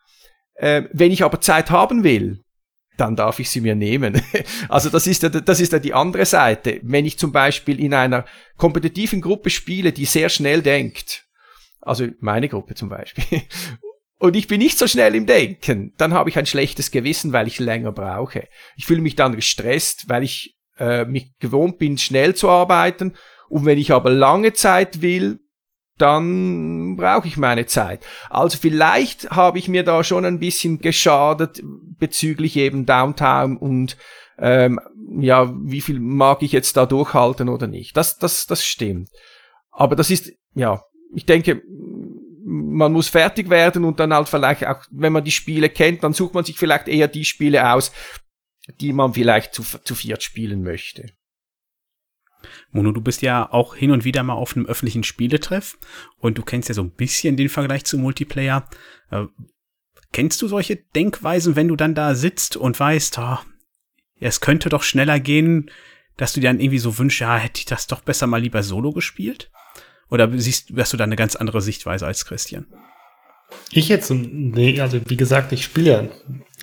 äh, wenn ich aber Zeit haben will, dann darf ich sie mir nehmen. Also das ist, das ist ja die andere Seite. Wenn ich zum Beispiel in einer kompetitiven Gruppe spiele, die sehr schnell denkt, also meine Gruppe zum Beispiel, und ich bin nicht so schnell im Denken, dann habe ich ein schlechtes Gewissen, weil ich länger brauche. Ich fühle mich dann gestresst, weil ich äh, mich gewohnt bin, schnell zu arbeiten. Und wenn ich aber lange Zeit will, dann brauche ich meine Zeit. Also vielleicht habe ich mir da schon ein bisschen geschadet bezüglich eben Downtown und ähm, ja, wie viel mag ich jetzt da durchhalten oder nicht. Das, das, das stimmt. Aber das ist, ja, ich denke, man muss fertig werden und dann halt vielleicht auch, wenn man die Spiele kennt, dann sucht man sich vielleicht eher die Spiele aus, die man vielleicht zu, zu viert spielen möchte. Mono, du bist ja auch hin und wieder mal auf einem öffentlichen Spieletreff und du kennst ja so ein bisschen den Vergleich zu Multiplayer. Äh, kennst du solche Denkweisen, wenn du dann da sitzt und weißt, oh, es könnte doch schneller gehen, dass du dir dann irgendwie so wünschst, ja, hätte ich das doch besser mal lieber solo gespielt? Oder siehst, hast du da eine ganz andere Sichtweise als Christian? Ich jetzt, nee, also wie gesagt, ich spiele ja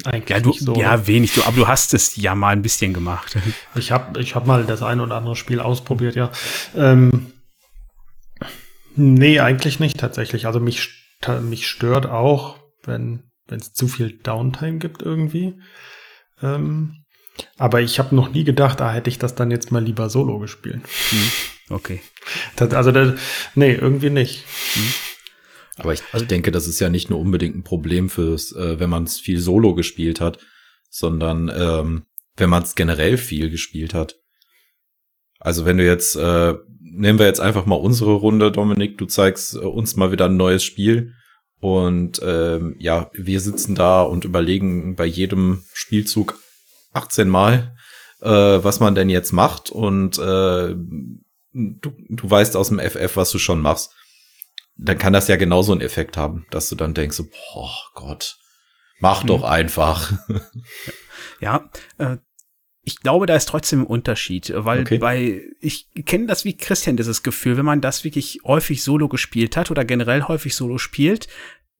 eigentlich ja, du, nicht so. Ja, wenig, du, aber du hast es ja mal ein bisschen gemacht. Ich habe ich hab mal das eine oder andere Spiel ausprobiert, ja. Ähm, nee, eigentlich nicht tatsächlich. Also mich, mich stört auch, wenn es zu viel Downtime gibt irgendwie. Ähm, Aber ich habe noch nie gedacht, da hätte ich das dann jetzt mal lieber solo gespielt. Hm. Okay. Das, also, das, nee, irgendwie nicht. Hm. Aber ich, ich denke, das ist ja nicht nur unbedingt ein Problem fürs, äh, wenn man es viel solo gespielt hat, sondern ähm, wenn man es generell viel gespielt hat. Also wenn du jetzt, äh, nehmen wir jetzt einfach mal unsere Runde, Dominik, du zeigst äh, uns mal wieder ein neues Spiel und ähm, ja, wir sitzen da und überlegen bei jedem Spielzug 18 Mal, äh, was man denn jetzt macht und äh, du, du weißt aus dem FF, was du schon machst dann kann das ja genauso einen Effekt haben, dass du dann denkst, boah Gott, mach hm. doch einfach. Ja, äh, ich glaube, da ist trotzdem ein Unterschied, weil okay. bei, ich kenne das wie Christian, dieses Gefühl, wenn man das wirklich häufig solo gespielt hat oder generell häufig solo spielt,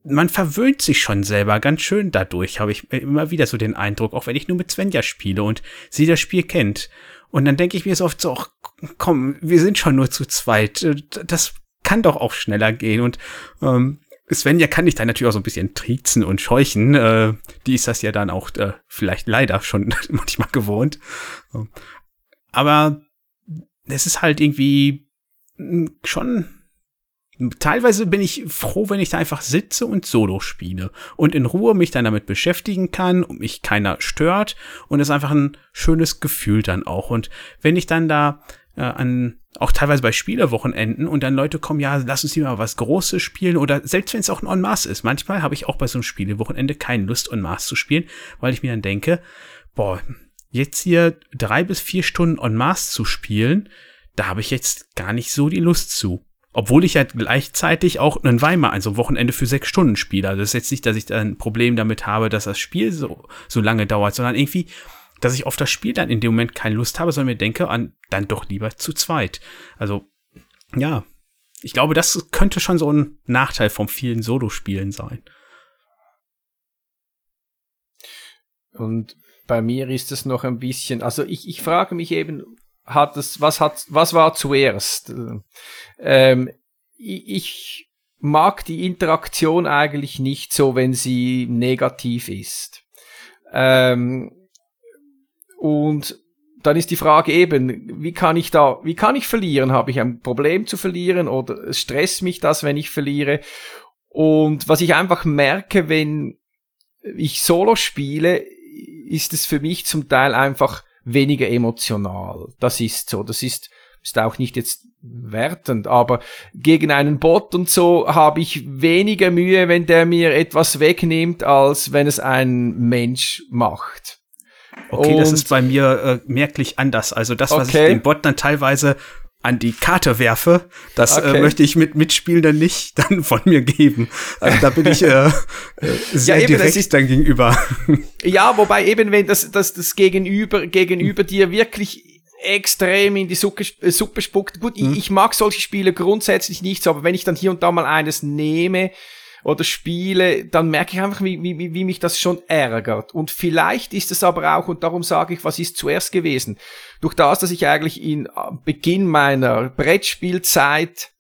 man verwöhnt sich schon selber ganz schön dadurch, habe ich immer wieder so den Eindruck, auch wenn ich nur mit Svenja spiele und sie das Spiel kennt. Und dann denke ich mir so oft so, ach, komm, wir sind schon nur zu zweit. Das kann doch auch schneller gehen. Und ähm, Svenja kann dich da natürlich auch so ein bisschen triezen und scheuchen. Äh, die ist das ja dann auch äh, vielleicht leider schon manchmal gewohnt. Aber es ist halt irgendwie hm, schon. Teilweise bin ich froh, wenn ich da einfach sitze und Solo spiele und in Ruhe mich dann damit beschäftigen kann und mich keiner stört und es ist einfach ein schönes Gefühl dann auch. Und wenn ich dann da äh, an auch teilweise bei Spielerwochenenden und dann Leute kommen, ja, lass uns hier mal was Großes spielen oder selbst wenn es auch ein En masse ist. Manchmal habe ich auch bei so einem Spielewochenende keine Lust, En masse zu spielen, weil ich mir dann denke, boah, jetzt hier drei bis vier Stunden En masse zu spielen, da habe ich jetzt gar nicht so die Lust zu. Obwohl ich ja gleichzeitig auch einen Weimar, also Wochenende für sechs Stunden spiele. Also das ist jetzt nicht, dass ich da ein Problem damit habe, dass das Spiel so, so lange dauert, sondern irgendwie dass ich auf das Spiel dann in dem Moment keine Lust habe, sondern mir denke, an dann doch lieber zu zweit. Also, ja, ich glaube, das könnte schon so ein Nachteil vom vielen Solo-Spielen sein. Und bei mir ist es noch ein bisschen, also ich, ich frage mich eben, hat es, was hat, was war zuerst? Ähm, ich mag die Interaktion eigentlich nicht so, wenn sie negativ ist. Ähm, und dann ist die Frage eben, wie kann ich da, wie kann ich verlieren? Habe ich ein Problem zu verlieren oder stresst mich das, wenn ich verliere? Und was ich einfach merke, wenn ich Solo spiele, ist es für mich zum Teil einfach weniger emotional. Das ist so. Das ist, ist auch nicht jetzt wertend, aber gegen einen Bot und so habe ich weniger Mühe, wenn der mir etwas wegnimmt, als wenn es ein Mensch macht. Okay, und das ist bei mir äh, merklich anders. Also das, was okay. ich den Bot dann teilweise an die Karte werfe, das äh, okay. äh, möchte ich mit Mitspielenden nicht dann von mir geben. Also da bin ich äh, äh sehr ja, eben, direkt ist, dann gegenüber. Ja, wobei eben, wenn das, das, das Gegenüber, gegenüber dir wirklich extrem in die Suppe, äh, Suppe spuckt. Gut, hm. ich, ich mag solche Spiele grundsätzlich nicht so, aber wenn ich dann hier und da mal eines nehme, oder spiele, dann merke ich einfach, wie, wie, wie mich das schon ärgert. Und vielleicht ist es aber auch, und darum sage ich, was ist zuerst gewesen? Durch das, dass ich eigentlich in äh, Beginn meiner Brettspielzeit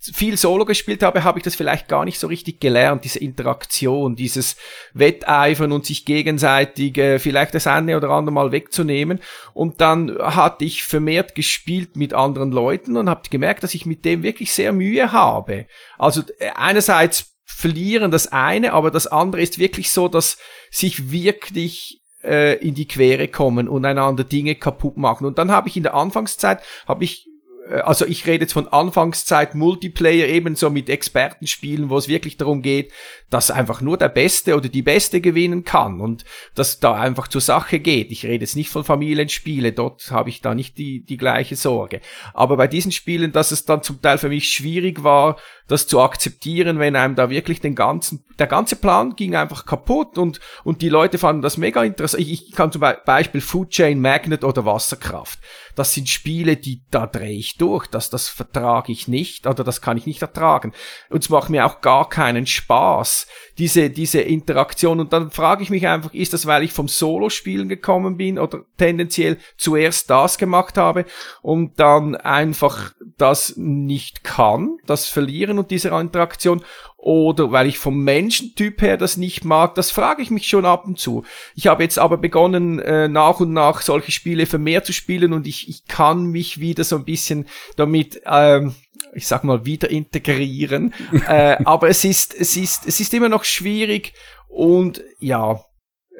viel Solo gespielt habe, habe ich das vielleicht gar nicht so richtig gelernt, diese Interaktion, dieses Wetteifern und sich gegenseitig äh, vielleicht das eine oder andere Mal wegzunehmen. Und dann hatte ich vermehrt gespielt mit anderen Leuten und habe gemerkt, dass ich mit dem wirklich sehr Mühe habe. Also äh, einerseits verlieren das eine, aber das andere ist wirklich so, dass sich wirklich äh, in die Quere kommen und einander Dinge kaputt machen. Und dann habe ich in der Anfangszeit, habe ich äh, also ich rede jetzt von Anfangszeit Multiplayer ebenso mit Expertenspielen, wo es wirklich darum geht, dass einfach nur der Beste oder die Beste gewinnen kann und dass da einfach zur Sache geht. Ich rede jetzt nicht von Familienspiele, dort habe ich da nicht die, die gleiche Sorge. Aber bei diesen Spielen, dass es dann zum Teil für mich schwierig war, das zu akzeptieren, wenn einem da wirklich den ganzen, der ganze Plan ging einfach kaputt und, und die Leute fanden das mega interessant. Ich, ich kann zum Beispiel Food Chain Magnet oder Wasserkraft. Das sind Spiele, die, da drehe ich durch. Das, das vertrage ich nicht oder das kann ich nicht ertragen. Und es macht mir auch gar keinen Spaß, diese, diese Interaktion. Und dann frage ich mich einfach, ist das, weil ich vom Solo-Spielen gekommen bin oder tendenziell zuerst das gemacht habe und dann einfach das nicht kann, das Verlieren und diese Interaktion? Oder weil ich vom Menschentyp her das nicht mag, das frage ich mich schon ab und zu. Ich habe jetzt aber begonnen, äh, nach und nach solche Spiele vermehrt zu spielen und ich, ich kann mich wieder so ein bisschen damit ähm, ich sag mal, wieder integrieren. äh, aber es ist, es ist, es ist immer noch schwierig und ja,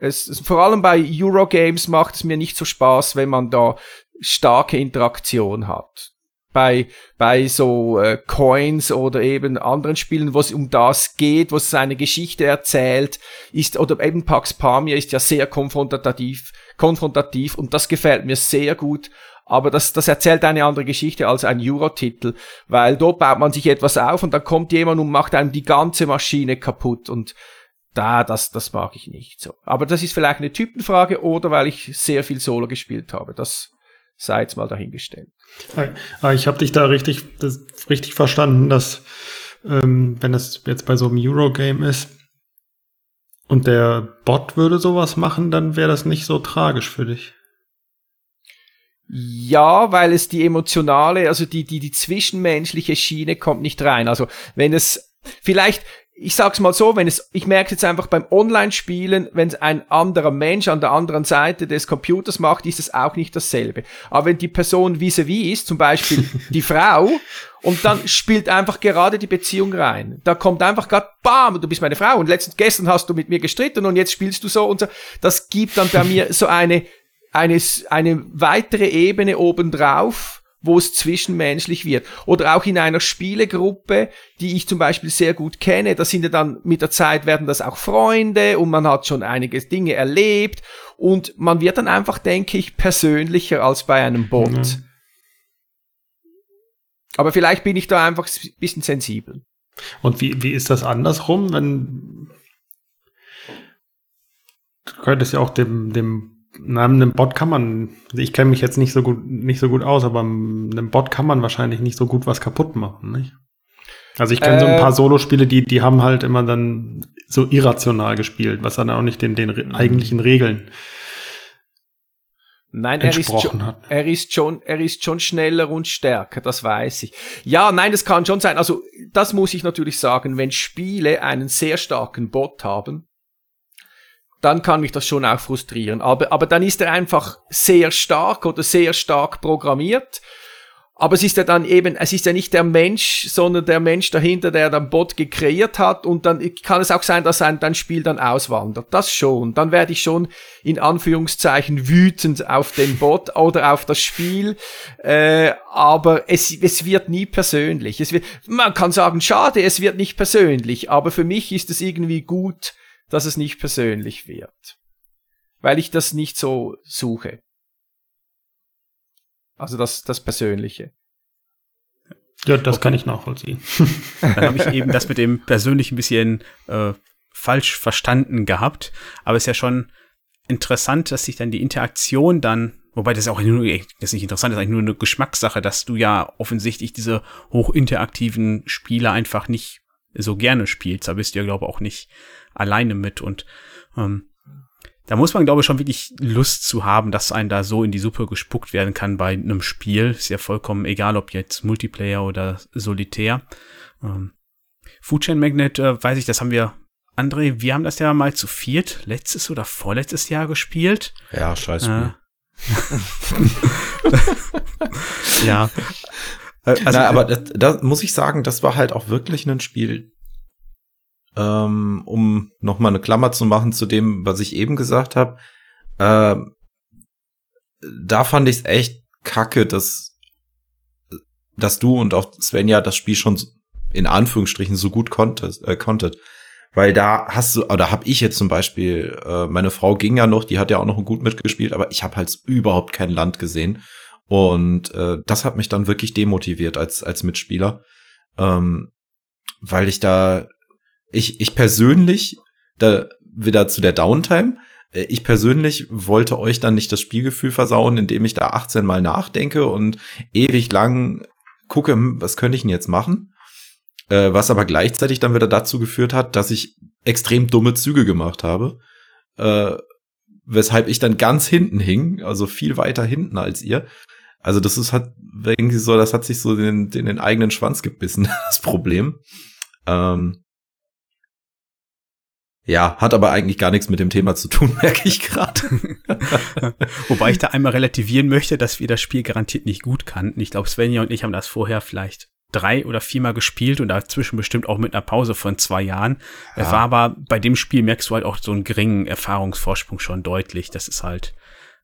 es, es, vor allem bei Eurogames macht es mir nicht so Spaß, wenn man da starke Interaktion hat. Bei, bei so äh, Coins oder eben anderen Spielen, wo es um das geht, wo es seine Geschichte erzählt, ist, oder eben Pax Pamir ist ja sehr konfrontativ, konfrontativ und das gefällt mir sehr gut aber das, das erzählt eine andere Geschichte als ein Euro-Titel, weil dort baut man sich etwas auf und dann kommt jemand und macht einem die ganze Maschine kaputt und da, das, das mag ich nicht so. Aber das ist vielleicht eine Typenfrage oder weil ich sehr viel Solo gespielt habe. Das sei jetzt mal dahingestellt. Ah, ich habe dich da richtig, das, richtig verstanden, dass ähm, wenn das jetzt bei so einem Eurogame ist und der Bot würde sowas machen, dann wäre das nicht so tragisch für dich. Ja, weil es die emotionale, also die, die, die zwischenmenschliche Schiene kommt nicht rein. Also wenn es vielleicht, ich sag's mal so, wenn es, ich merke jetzt einfach beim Online-Spielen, wenn es ein anderer Mensch an der anderen Seite des Computers macht, ist es auch nicht dasselbe. Aber wenn die Person vis-à-vis -vis ist, zum Beispiel die Frau, und dann spielt einfach gerade die Beziehung rein. Da kommt einfach gerade, bam, du bist meine Frau und letztens gestern hast du mit mir gestritten und jetzt spielst du so und so. Das gibt dann bei mir so eine eine, eine weitere Ebene obendrauf, wo es zwischenmenschlich wird. Oder auch in einer Spielegruppe, die ich zum Beispiel sehr gut kenne, da sind ja dann mit der Zeit werden das auch Freunde und man hat schon einige Dinge erlebt und man wird dann einfach, denke ich, persönlicher als bei einem Bot. Mhm. Aber vielleicht bin ich da einfach ein bisschen sensibel. Und wie, wie ist das andersrum, wenn du könntest ja auch dem, dem na, einem Bot kann man, ich kenne mich jetzt nicht so gut, nicht so gut aus, aber einem Bot kann man wahrscheinlich nicht so gut was kaputt machen, nicht? Also ich kenne äh, so ein paar äh. Solospiele, die, die haben halt immer dann so irrational gespielt, was dann auch nicht den, den mhm. eigentlichen Regeln Nein, er ist, schon, er ist schon, er ist schon schneller und stärker, das weiß ich. Ja, nein, das kann schon sein. Also, das muss ich natürlich sagen, wenn Spiele einen sehr starken Bot haben, dann kann mich das schon auch frustrieren. Aber, aber dann ist er einfach sehr stark oder sehr stark programmiert. Aber es ist ja dann eben, es ist ja nicht der Mensch, sondern der Mensch dahinter, der dann Bot gekreiert hat. Und dann kann es auch sein, dass ein dein Spiel dann auswandert. Das schon. Dann werde ich schon in Anführungszeichen wütend auf den Bot oder auf das Spiel. Äh, aber es, es wird nie persönlich. Es wird, man kann sagen, schade, es wird nicht persönlich. Aber für mich ist es irgendwie gut, dass es nicht persönlich wird. Weil ich das nicht so suche. Also das, das Persönliche. Ja, das okay. kann ich nachvollziehen. Dann habe ich eben das mit dem Persönlichen ein bisschen äh, falsch verstanden gehabt. Aber es ist ja schon interessant, dass sich dann die Interaktion dann, wobei das auch nur, das ist nicht interessant, das ist eigentlich nur eine Geschmackssache, dass du ja offensichtlich diese hochinteraktiven Spiele einfach nicht so gerne spielst. Da bist du ja, glaube ich, auch nicht alleine mit und ähm, da muss man, glaube ich, schon wirklich Lust zu haben, dass ein da so in die Suppe gespuckt werden kann bei einem Spiel. Ist ja vollkommen egal, ob jetzt Multiplayer oder Solitär. Ähm, Food Chain Magnet, äh, weiß ich, das haben wir, André, wir haben das ja mal zu viert letztes oder vorletztes Jahr gespielt. Ja, scheiße. Äh, ja. Äh, also, Na, aber das, das muss ich sagen, das war halt auch wirklich ein Spiel, ähm, um nochmal eine Klammer zu machen zu dem, was ich eben gesagt habe, äh, da fand ich es echt kacke, dass, dass du und auch Svenja das Spiel schon in Anführungsstrichen so gut konntest, äh, konntet. Weil da hast du, oder habe ich jetzt zum Beispiel, äh, meine Frau ging ja noch, die hat ja auch noch gut mitgespielt, aber ich habe halt überhaupt kein Land gesehen. Und äh, das hat mich dann wirklich demotiviert als, als Mitspieler. Ähm, weil ich da ich, ich persönlich, da wieder zu der Downtime, äh, ich persönlich wollte euch dann nicht das Spielgefühl versauen, indem ich da 18 Mal nachdenke und ewig lang gucke, hm, was könnte ich denn jetzt machen? Äh, was aber gleichzeitig dann wieder dazu geführt hat, dass ich extrem dumme Züge gemacht habe. Äh, weshalb ich dann ganz hinten hing, also viel weiter hinten als ihr. Also das ist hat irgendwie so, das hat sich so in, in den eigenen Schwanz gebissen, das Problem. Ähm, ja, hat aber eigentlich gar nichts mit dem Thema zu tun, merke ich gerade. Wobei ich da einmal relativieren möchte, dass wir das Spiel garantiert nicht gut kannten. Ich glaube, Svenja und ich haben das vorher vielleicht drei oder viermal gespielt und dazwischen bestimmt auch mit einer Pause von zwei Jahren. Ja. War aber bei dem Spiel merkst du halt auch so einen geringen Erfahrungsvorsprung schon deutlich. Das ist halt,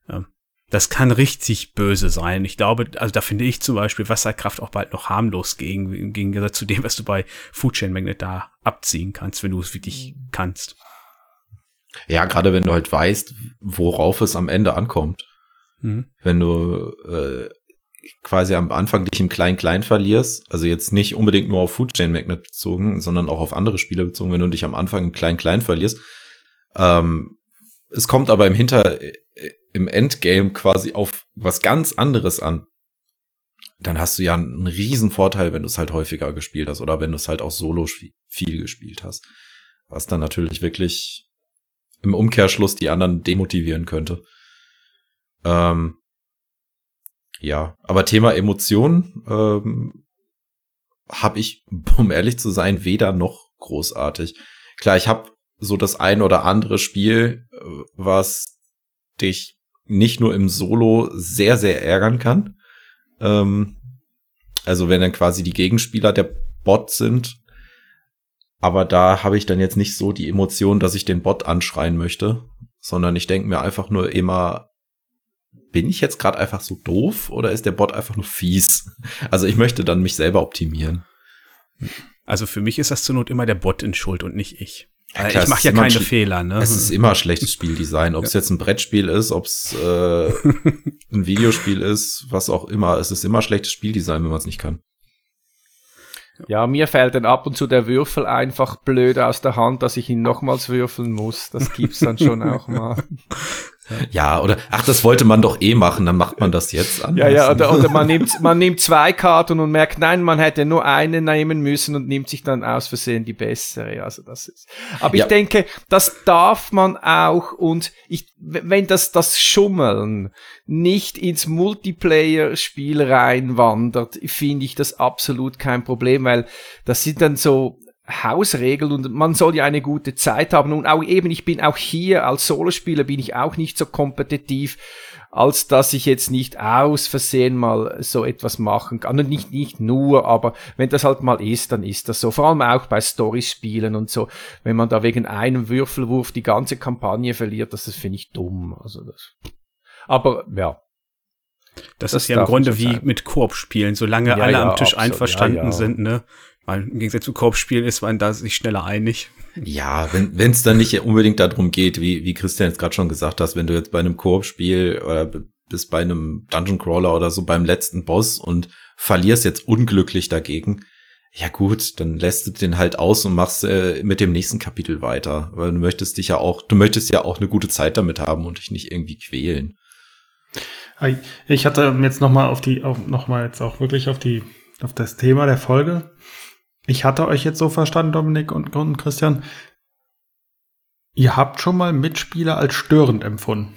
ähm, das kann richtig böse sein. Ich glaube, also da finde ich zum Beispiel Wasserkraft auch bald noch harmlos gegen, im Gegensatz zu dem, was du bei Food Chain Magnet da abziehen kannst, wenn du es wirklich kannst. Ja, gerade wenn du halt weißt, worauf es am Ende ankommt. Mhm. Wenn du äh, quasi am Anfang dich im Klein-Klein verlierst, also jetzt nicht unbedingt nur auf Food Chain Magnet bezogen, sondern auch auf andere Spiele bezogen, wenn du dich am Anfang im Klein-Klein verlierst. Ähm, es kommt aber im Hinter, im Endgame quasi auf was ganz anderes an. Dann hast du ja einen riesen Vorteil, wenn du es halt häufiger gespielt hast oder wenn du es halt auch solo viel gespielt hast. Was dann natürlich wirklich im Umkehrschluss die anderen demotivieren könnte. Ähm, ja, aber Thema Emotionen ähm, habe ich, um ehrlich zu sein, weder noch großartig. Klar, ich habe so das ein oder andere Spiel, äh, was dich nicht nur im Solo sehr, sehr ärgern kann. Ähm, also wenn dann quasi die Gegenspieler der Bot sind. Aber da habe ich dann jetzt nicht so die Emotion, dass ich den Bot anschreien möchte, sondern ich denke mir einfach nur immer, bin ich jetzt gerade einfach so doof oder ist der Bot einfach nur fies? Also ich möchte dann mich selber optimieren. Also für mich ist das zur Not immer der Bot in Schuld und nicht ich. Ja, klar, ich mache ja keine Fehler. Ne? Es ist immer schlechtes Spieldesign. Ob es ja. jetzt ein Brettspiel ist, ob es äh, ein Videospiel ist, was auch immer. Es ist immer schlechtes Spieldesign, wenn man es nicht kann. Ja, mir fällt dann ab und zu der Würfel einfach blöd aus der Hand, dass ich ihn nochmals würfeln muss. Das gibt's dann schon auch mal. Ja, oder ach, das wollte man doch eh machen, dann macht man das jetzt an. Ja, ja, oder, oder man nimmt man nimmt zwei Karten und merkt, nein, man hätte nur eine nehmen müssen und nimmt sich dann aus Versehen die bessere. Also das ist. Aber ja. ich denke, das darf man auch und ich, wenn das das Schummeln nicht ins Multiplayer-Spiel reinwandert, finde ich das absolut kein Problem, weil das sind dann so Hausregel und man soll ja eine gute Zeit haben und auch eben, ich bin auch hier als Solospieler bin ich auch nicht so kompetitiv, als dass ich jetzt nicht aus Versehen mal so etwas machen kann. Und nicht, nicht nur, aber wenn das halt mal ist, dann ist das so. Vor allem auch bei Storyspielen und so. Wenn man da wegen einem Würfelwurf die ganze Kampagne verliert, das, das finde ich dumm. Also das. Aber ja, das, das, ist ja im Grunde wie mit Koop-Spielen, solange ja, alle ja, am Tisch absolut, einverstanden ja, sind, ne? Weil im Gegensatz zu Korbspielen ist man da sich schneller einig. Ja, wenn es dann nicht unbedingt darum geht, wie, wie Christian jetzt gerade schon gesagt hast, wenn du jetzt bei einem Korbspiel oder bist bei einem Dungeon Crawler oder so beim letzten Boss und verlierst jetzt unglücklich dagegen, ja gut, dann lässt du den halt aus und machst äh, mit dem nächsten Kapitel weiter, weil du möchtest dich ja auch, du möchtest ja auch eine gute Zeit damit haben und dich nicht irgendwie quälen. Ich hatte jetzt noch mal auf die, auf, noch mal jetzt auch wirklich auf die, auf das Thema der Folge ich hatte euch jetzt so verstanden, Dominik und, und Christian. Ihr habt schon mal Mitspieler als störend empfunden.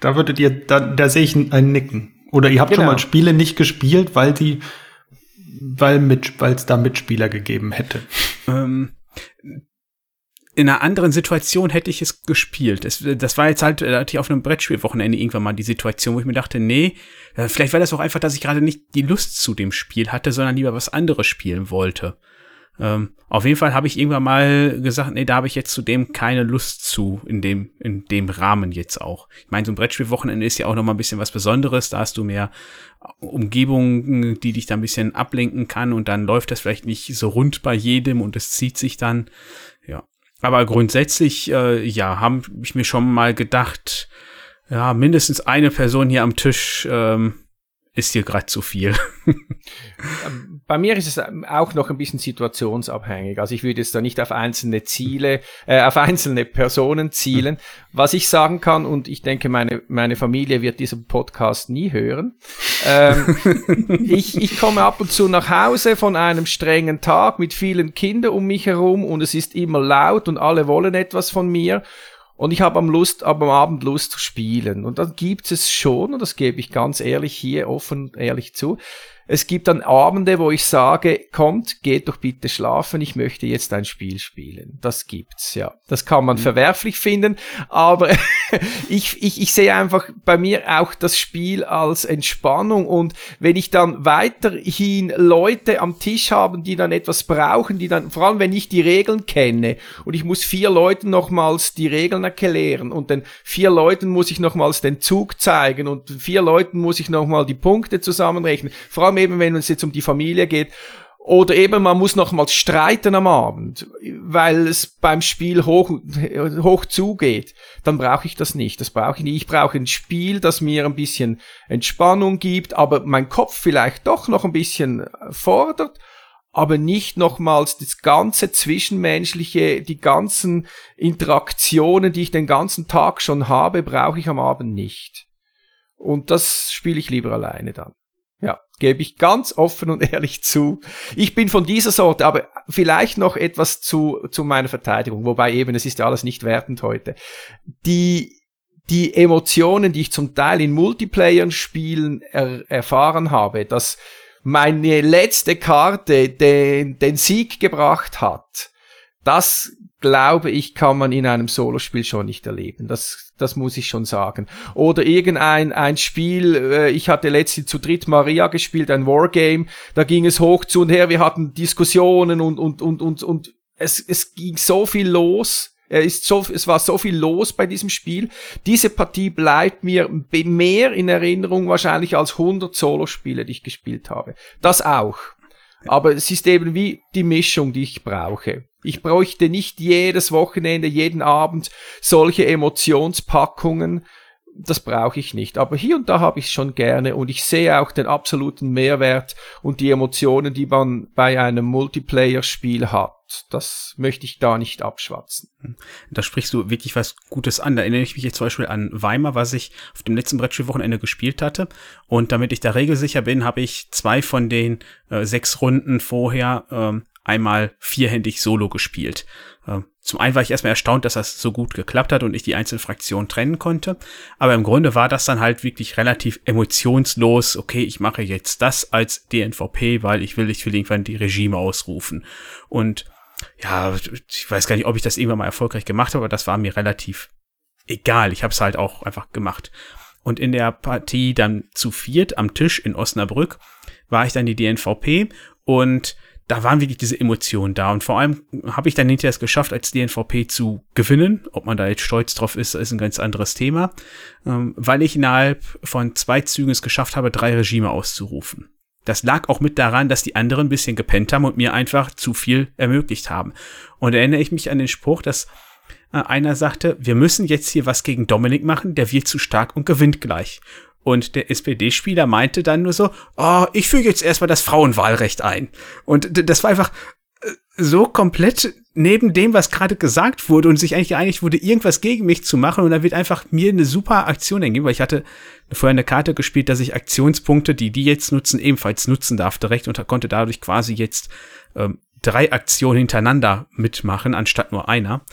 Da würdet ihr, da, da sehe ich ein Nicken. Oder ihr habt genau. schon mal Spiele nicht gespielt, weil sie, weil mit, weil es da Mitspieler gegeben hätte. Ähm, in einer anderen Situation hätte ich es gespielt. Es, das war jetzt halt relativ auf einem Brettspielwochenende irgendwann mal die Situation, wo ich mir dachte, nee, äh, vielleicht war das auch einfach, dass ich gerade nicht die Lust zu dem Spiel hatte, sondern lieber was anderes spielen wollte. Ähm, auf jeden Fall habe ich irgendwann mal gesagt, nee, da habe ich jetzt zudem keine Lust zu, in dem, in dem Rahmen jetzt auch. Ich meine, so ein Brettspielwochenende ist ja auch noch mal ein bisschen was Besonderes, da hast du mehr Umgebungen, die dich da ein bisschen ablenken kann und dann läuft das vielleicht nicht so rund bei jedem und es zieht sich dann. Ja, aber grundsätzlich, äh, ja, habe ich mir schon mal gedacht, ja, mindestens eine Person hier am Tisch ähm, ist dir gerade zu viel? Bei mir ist es auch noch ein bisschen situationsabhängig. Also ich würde jetzt da nicht auf einzelne Ziele, äh, auf einzelne Personen zielen. Was ich sagen kann, und ich denke, meine, meine Familie wird diesen Podcast nie hören. Ähm, ich, ich komme ab und zu nach Hause von einem strengen Tag mit vielen Kindern um mich herum und es ist immer laut und alle wollen etwas von mir. Und ich habe am Lust, am Abend Lust zu spielen. Und dann gibt es schon, und das gebe ich ganz ehrlich hier offen ehrlich zu, es gibt dann Abende, wo ich sage, kommt, geht doch bitte schlafen, ich möchte jetzt ein Spiel spielen. Das gibt's, ja. Das kann man mhm. verwerflich finden, aber ich, ich, ich sehe einfach bei mir auch das Spiel als Entspannung und wenn ich dann weiterhin Leute am Tisch haben, die dann etwas brauchen, die dann, vor allem wenn ich die Regeln kenne und ich muss vier Leuten nochmals die Regeln erklären und den vier Leuten muss ich nochmals den Zug zeigen und vier Leuten muss ich nochmal die Punkte zusammenrechnen. Vor allem eben, wenn es jetzt um die Familie geht. Oder eben, man muss nochmals streiten am Abend, weil es beim Spiel hoch, hoch zugeht. Dann brauche ich das nicht. Das brauche ich nicht. Ich brauche ein Spiel, das mir ein bisschen Entspannung gibt, aber mein Kopf vielleicht doch noch ein bisschen fordert, aber nicht nochmals das ganze Zwischenmenschliche, die ganzen Interaktionen, die ich den ganzen Tag schon habe, brauche ich am Abend nicht. Und das spiele ich lieber alleine dann. Gebe ich ganz offen und ehrlich zu. Ich bin von dieser Sorte, aber vielleicht noch etwas zu, zu meiner Verteidigung, wobei eben, es ist ja alles nicht wertend heute. Die, die Emotionen, die ich zum Teil in Multiplayer-Spielen er, erfahren habe, dass meine letzte Karte den, den Sieg gebracht hat, das glaube ich, kann man in einem Solospiel schon nicht erleben. Das, das muss ich schon sagen. Oder irgendein ein Spiel, äh, ich hatte letztens zu dritt Maria gespielt, ein Wargame, da ging es hoch zu und her, wir hatten Diskussionen und, und, und, und, und es, es ging so viel los. Er ist so, es war so viel los bei diesem Spiel. Diese Partie bleibt mir mehr in Erinnerung wahrscheinlich als 100 Solospiele, die ich gespielt habe. Das auch. Aber es ist eben wie die Mischung, die ich brauche. Ich bräuchte nicht jedes Wochenende, jeden Abend solche Emotionspackungen. Das brauche ich nicht. Aber hier und da habe ich es schon gerne und ich sehe auch den absoluten Mehrwert und die Emotionen, die man bei einem Multiplayer-Spiel hat. Das möchte ich da nicht abschwatzen. Da sprichst du wirklich was Gutes an. Da erinnere ich mich jetzt zum Beispiel an Weimar, was ich auf dem letzten Brettspielwochenende gespielt hatte. Und damit ich da regelsicher bin, habe ich zwei von den äh, sechs Runden vorher ähm, einmal vierhändig solo gespielt. Ähm, zum einen war ich erstmal erstaunt, dass das so gut geklappt hat und ich die einzelnen Fraktionen trennen konnte. Aber im Grunde war das dann halt wirklich relativ emotionslos. Okay, ich mache jetzt das als DNVP, weil ich will, ich will irgendwann die Regime ausrufen. Und ja, ich weiß gar nicht, ob ich das irgendwann mal erfolgreich gemacht habe, aber das war mir relativ egal. Ich habe es halt auch einfach gemacht. Und in der Partie dann zu viert am Tisch in Osnabrück war ich dann die DNVP und da waren wirklich diese Emotionen da. Und vor allem habe ich dann hinterher es geschafft, als DNVP zu gewinnen. Ob man da jetzt stolz drauf ist, ist ein ganz anderes Thema. Ähm, weil ich innerhalb von zwei Zügen es geschafft habe, drei Regime auszurufen. Das lag auch mit daran, dass die anderen ein bisschen gepennt haben und mir einfach zu viel ermöglicht haben. Und erinnere ich mich an den Spruch, dass äh, einer sagte, wir müssen jetzt hier was gegen Dominik machen, der wird zu stark und gewinnt gleich. Und der SPD-Spieler meinte dann nur so, oh, ich füge jetzt erstmal das Frauenwahlrecht ein. Und das war einfach äh, so komplett neben dem, was gerade gesagt wurde und sich eigentlich geeinigt wurde, irgendwas gegen mich zu machen. Und da wird einfach mir eine super Aktion entgegen, weil ich hatte vorher eine Karte gespielt, dass ich Aktionspunkte, die die jetzt nutzen, ebenfalls nutzen darf direkt und konnte dadurch quasi jetzt ähm, drei Aktionen hintereinander mitmachen, anstatt nur einer.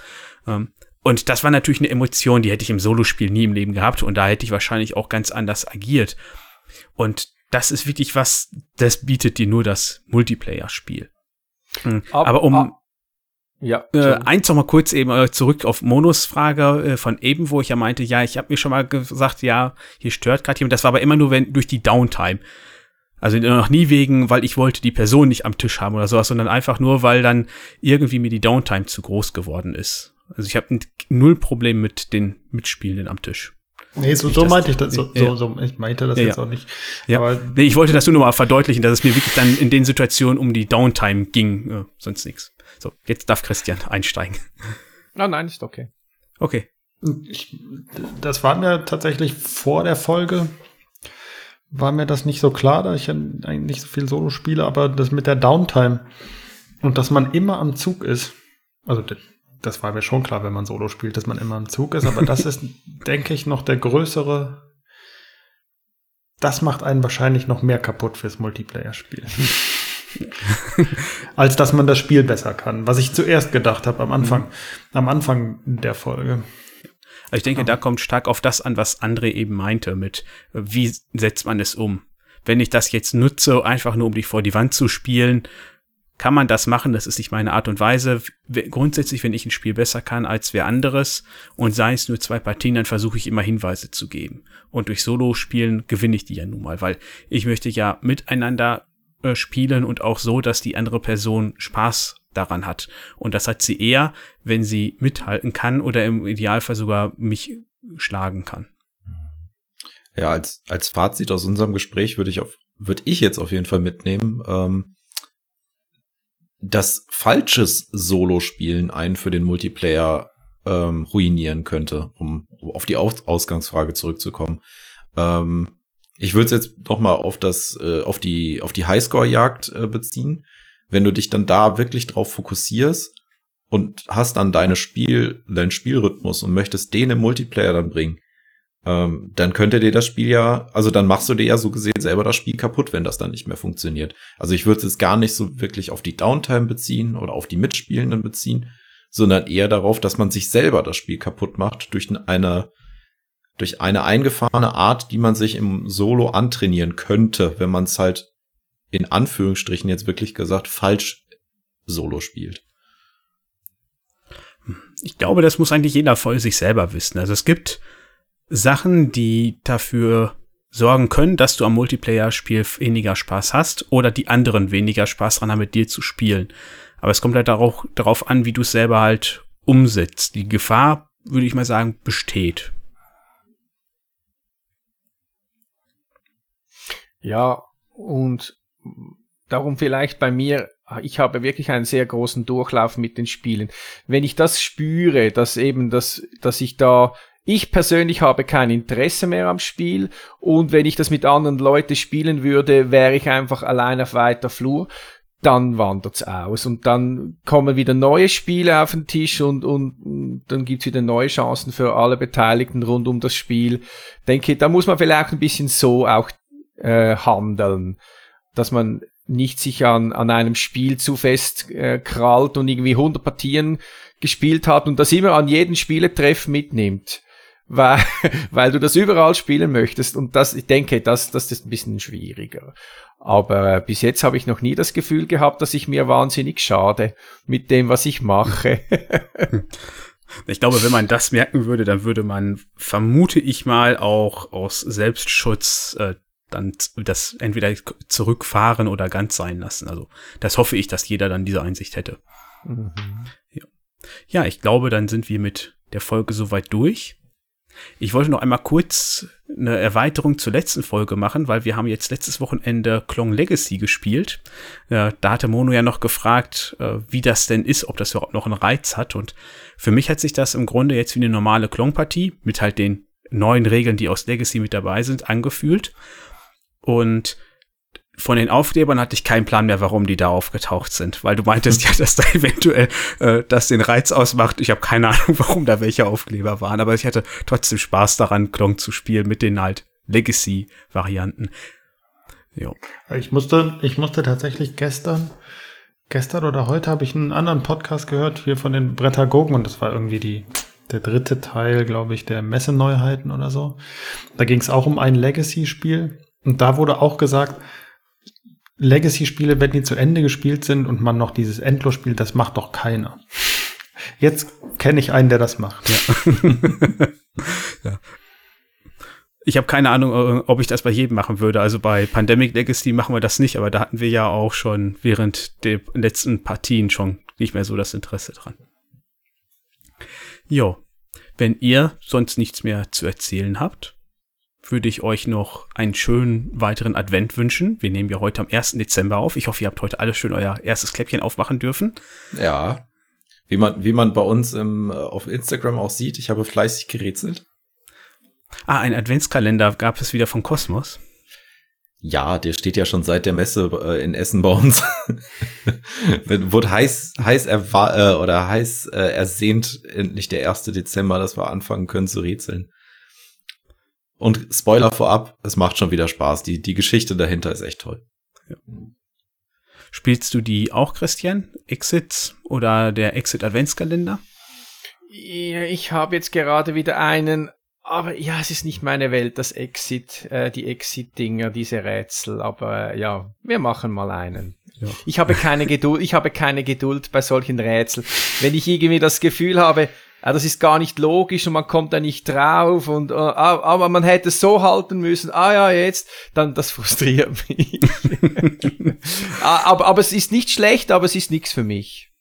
Ähm, und das war natürlich eine Emotion, die hätte ich im Solospiel nie im Leben gehabt und da hätte ich wahrscheinlich auch ganz anders agiert. Und das ist wirklich was, das bietet dir nur das Multiplayer-Spiel. Mhm. Aber, Aber, um ab, ja, äh, eins noch mal kurz eben äh, zurück auf Monos Frage äh, von eben, wo ich ja meinte, ja, ich habe mir schon mal gesagt, ja, hier stört gerade jemand. Das war aber immer nur wenn durch die Downtime. Also noch nie wegen, weil ich wollte die Person nicht am Tisch haben oder sowas, sondern einfach nur, weil dann irgendwie mir die Downtime zu groß geworden ist. Also ich habe null Problem mit den Mitspielenden am Tisch. Nee, so, so meinte ich das. So, ja. so, so, ich meinte das ja, jetzt ja. auch nicht. Ja. Aber nee, ich wollte das nur noch mal verdeutlichen, dass es mir wirklich dann in den Situationen um die Downtime ging, äh, sonst nichts. So, jetzt darf Christian einsteigen. Ah, nein, ist okay. Okay. Ich, das war mir tatsächlich vor der Folge war mir das nicht so klar, da ich ja eigentlich nicht so viel Solo spiele, aber das mit der Downtime und dass man immer am Zug ist. Also das war mir schon klar, wenn man Solo spielt, dass man immer am Zug ist, aber das ist, denke ich, noch der größere. Das macht einen wahrscheinlich noch mehr kaputt fürs Multiplayer-Spiel. Als dass man das Spiel besser kann, was ich zuerst gedacht habe am Anfang, mhm. am Anfang der Folge. Also ich denke, ja. da kommt stark auf das an, was André eben meinte, mit wie setzt man es um. Wenn ich das jetzt nutze, einfach nur um dich vor die Wand zu spielen, kann man das machen, das ist nicht meine Art und Weise. Grundsätzlich, wenn ich ein Spiel besser kann als wer anderes und sei es nur zwei Partien, dann versuche ich immer Hinweise zu geben. Und durch Solo-Spielen gewinne ich die ja nun mal, weil ich möchte ja miteinander äh, spielen und auch so, dass die andere Person Spaß daran hat. Und das hat sie eher, wenn sie mithalten kann oder im Idealfall sogar mich schlagen kann. Ja, als, als Fazit aus unserem Gespräch würde ich auf, würde ich jetzt auf jeden Fall mitnehmen, ähm, dass falsches Solo-Spielen einen für den Multiplayer ähm, ruinieren könnte, um auf die Aus Ausgangsfrage zurückzukommen. Ähm, ich würde es jetzt noch mal auf das, äh, auf die, auf die Highscore-Jagd äh, beziehen. Wenn du dich dann da wirklich drauf fokussierst und hast dann deine Spiel, deinen Spielrhythmus und möchtest den im Multiplayer dann bringen, ähm, dann könnte dir das Spiel ja, also dann machst du dir ja so gesehen selber das Spiel kaputt, wenn das dann nicht mehr funktioniert. Also ich würde es jetzt gar nicht so wirklich auf die Downtime beziehen oder auf die Mitspielenden beziehen, sondern eher darauf, dass man sich selber das Spiel kaputt macht durch eine durch eine eingefahrene Art, die man sich im Solo antrainieren könnte, wenn man es halt in Anführungsstrichen jetzt wirklich gesagt falsch Solo spielt. Ich glaube, das muss eigentlich jeder voll sich selber wissen. Also es gibt Sachen, die dafür sorgen können, dass du am Multiplayer-Spiel weniger Spaß hast oder die anderen weniger Spaß dran haben, mit dir zu spielen. Aber es kommt halt auch darauf an, wie du es selber halt umsetzt. Die Gefahr, würde ich mal sagen, besteht. Ja, und darum vielleicht bei mir, ich habe wirklich einen sehr großen Durchlauf mit den Spielen. Wenn ich das spüre, dass eben, dass, dass ich da ich persönlich habe kein Interesse mehr am Spiel und wenn ich das mit anderen Leuten spielen würde, wäre ich einfach allein auf weiter Flur. Dann wandert's aus und dann kommen wieder neue Spiele auf den Tisch und, und, dann gibt's wieder neue Chancen für alle Beteiligten rund um das Spiel. Denke, da muss man vielleicht ein bisschen so auch äh, handeln, dass man nicht sich an, an einem Spiel zu fest äh, krallt und irgendwie 100 Partien gespielt hat und das immer an jeden Spieletreff mitnimmt, weil, weil du das überall spielen möchtest und das, ich denke, das, das ist ein bisschen schwieriger. Aber äh, bis jetzt habe ich noch nie das Gefühl gehabt, dass ich mir wahnsinnig schade mit dem, was ich mache. Ich glaube, wenn man das merken würde, dann würde man, vermute ich mal, auch aus Selbstschutz äh, dann das entweder zurückfahren oder ganz sein lassen. Also das hoffe ich, dass jeder dann diese Einsicht hätte. Mhm. Ja. ja, ich glaube, dann sind wir mit der Folge soweit durch. Ich wollte noch einmal kurz eine Erweiterung zur letzten Folge machen, weil wir haben jetzt letztes Wochenende Klong Legacy gespielt. Da hatte Mono ja noch gefragt, äh, wie das denn ist, ob das überhaupt noch einen Reiz hat. Und für mich hat sich das im Grunde jetzt wie eine normale Klong-Partie mit halt den neuen Regeln, die aus Legacy mit dabei sind, angefühlt. Und von den Aufklebern hatte ich keinen Plan mehr, warum die da aufgetaucht sind, weil du meintest ja, dass da eventuell äh, das den Reiz ausmacht. Ich habe keine Ahnung, warum da welche Aufkleber waren, aber ich hatte trotzdem Spaß daran, Klong zu spielen mit den halt Legacy-Varianten. Jo. Ich musste, ich musste tatsächlich gestern, gestern oder heute habe ich einen anderen Podcast gehört hier von den Brettagogen und das war irgendwie die der dritte Teil, glaube ich, der Messeneuheiten oder so. Da ging es auch um ein Legacy-Spiel und da wurde auch gesagt, Legacy-Spiele, wenn die zu Ende gespielt sind und man noch dieses Endlos spielt, das macht doch keiner. Jetzt kenne ich einen, der das macht. Ja. ja. Ich habe keine Ahnung, äh, ob ich das bei jedem machen würde. Also bei Pandemic Legacy machen wir das nicht, aber da hatten wir ja auch schon während der letzten Partien schon nicht mehr so das Interesse dran. Jo, wenn ihr sonst nichts mehr zu erzählen habt, würde ich euch noch einen schönen weiteren Advent wünschen. Wir nehmen ja heute am 1. Dezember auf. Ich hoffe, ihr habt heute alle schön euer erstes Kläppchen aufmachen dürfen. Ja. Wie man, wie man bei uns im, äh, auf Instagram auch sieht, ich habe fleißig gerätselt. Ah, ein Adventskalender gab es wieder von Kosmos. Ja, der steht ja schon seit der Messe äh, in Essen bei uns. Wurde heiß, heiß erwar äh, oder heiß äh, ersehnt, endlich der 1. Dezember, dass wir anfangen können zu rätseln. Und Spoiler vorab, es macht schon wieder Spaß. Die, die Geschichte dahinter ist echt toll. Ja. Spielst du die auch, Christian? Exit oder der Exit Adventskalender? Ich habe jetzt gerade wieder einen, aber ja, es ist nicht meine Welt, das Exit, äh, die Exit-Dinger, diese Rätsel. Aber äh, ja, wir machen mal einen. Ja. Ich habe keine Geduld, ich habe keine Geduld bei solchen Rätseln. Wenn ich irgendwie das Gefühl habe, ja, das ist gar nicht logisch und man kommt da nicht drauf und uh, aber man hätte es so halten müssen. Ah ja, jetzt, dann das frustriert mich. Ah, aber, aber es ist nicht schlecht, aber es ist nichts für mich.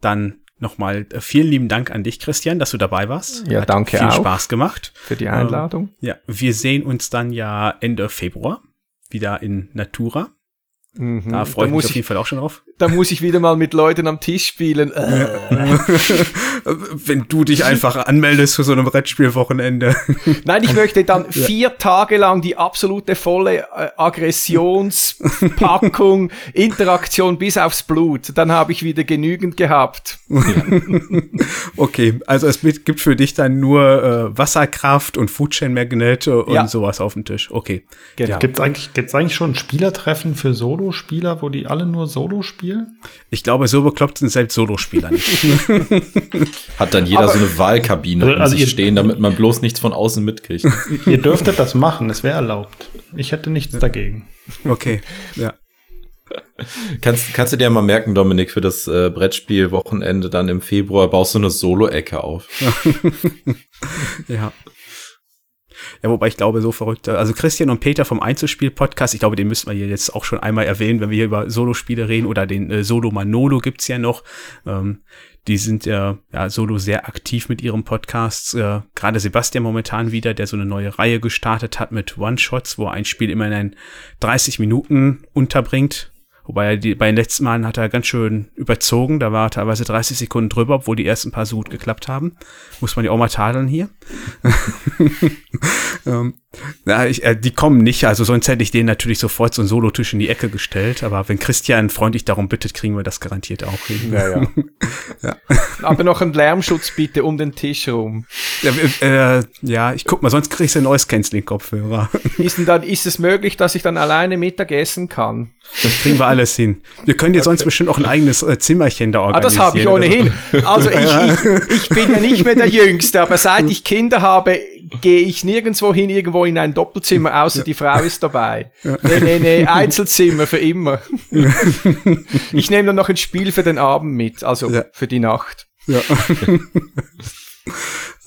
Dann nochmal äh, vielen lieben Dank an dich, Christian, dass du dabei warst. Ja, Hat danke viel auch. Spaß gemacht für die Einladung. Ähm, ja, wir sehen uns dann ja Ende Februar wieder in Natura. Mhm. Da freue ich mich auf jeden Fall auch schon drauf. Da muss ich wieder mal mit Leuten am Tisch spielen. Wenn du dich einfach anmeldest für so ein Brettspielwochenende. Nein, ich möchte dann vier Tage lang die absolute volle äh, Aggressionspackung, Interaktion bis aufs Blut. Dann habe ich wieder genügend gehabt. okay, also es gibt für dich dann nur äh, Wasserkraft und Foodchain Magnete und ja. sowas auf dem Tisch. Okay. Genau. Gibt es eigentlich, gibt's eigentlich schon Spielertreffen für Solo-Spieler, wo die alle nur Solo spielen? Ich glaube, so bekloppt sind selbst Solospieler nicht. Hat dann jeder Aber, so eine Wahlkabine also, also sich stehen, damit man bloß nichts von außen mitkriegt. ihr dürftet das machen, es wäre erlaubt. Ich hätte nichts dagegen. Okay, ja. Kannst, kannst du dir mal merken, Dominik, für das äh, Brettspiel-Wochenende dann im Februar baust du eine Solo-Ecke auf. ja. Ja, wobei ich glaube, so verrückt. Also Christian und Peter vom Einzelspiel-Podcast, ich glaube, den müssen wir hier jetzt auch schon einmal erwähnen, wenn wir hier über Solo-Spiele reden oder den äh, Solo Manolo gibt's ja noch. Ähm, die sind ja, ja solo sehr aktiv mit ihrem Podcast. Äh, Gerade Sebastian momentan wieder, der so eine neue Reihe gestartet hat mit One-Shots, wo ein Spiel immer in 30 Minuten unterbringt. Wobei er die, bei den letzten Malen hat er ganz schön überzogen. Da war teilweise 30 Sekunden drüber, obwohl die ersten paar so gut geklappt haben. Muss man ja auch mal tadeln hier. ähm, ja, ich, äh, die kommen nicht, also sonst hätte ich denen natürlich sofort so einen Solotisch in die Ecke gestellt. Aber wenn Christian freundlich darum bittet, kriegen wir das garantiert auch hin. Ja, ja. ja. Aber noch einen Lärmschutz bitte um den Tisch rum. Ja, äh, ja ich guck mal, sonst kriegst du einen Noise Canceling Kopfhörer. Ist, denn dann, ist es möglich, dass ich dann alleine Mittag essen kann? Das kriegen wir alles hin. Wir können dir okay. sonst bestimmt auch ein eigenes äh, Zimmerchen da organisieren. Ah, das habe ich ohnehin. Also ich, ich, ich bin ja nicht mehr der Jüngste, aber seit ich Kinder habe, gehe ich nirgendwo hin, irgendwo in ein Doppelzimmer, außer ja. die Frau ist dabei. Ja. Nee, nee, nee, Einzelzimmer für immer. ich nehme dann noch ein Spiel für den Abend mit, also ja. für die Nacht. Ja.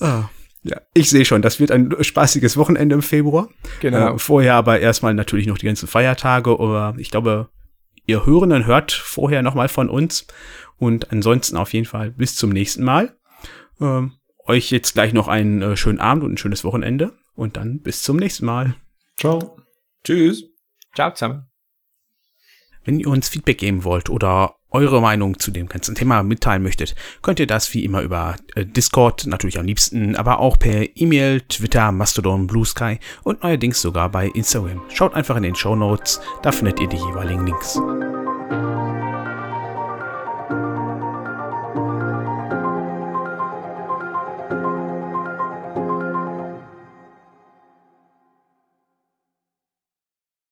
ah. Ja, ich sehe schon, das wird ein spaßiges Wochenende im Februar. Genau. Äh, vorher aber erstmal natürlich noch die ganzen Feiertage, aber ich glaube, ihr Hörenden hört vorher nochmal von uns. Und ansonsten auf jeden Fall bis zum nächsten Mal. Ähm, euch jetzt gleich noch einen äh, schönen Abend und ein schönes Wochenende und dann bis zum nächsten Mal. Ciao. Tschüss. Ciao zusammen. Wenn ihr uns Feedback geben wollt oder eure Meinung zu dem ganzen Thema mitteilen möchtet, könnt ihr das wie immer über äh, Discord, natürlich am liebsten, aber auch per E-Mail, Twitter, Mastodon, Blue Sky und neuerdings sogar bei Instagram. Schaut einfach in den Show Notes, da findet ihr die jeweiligen Links.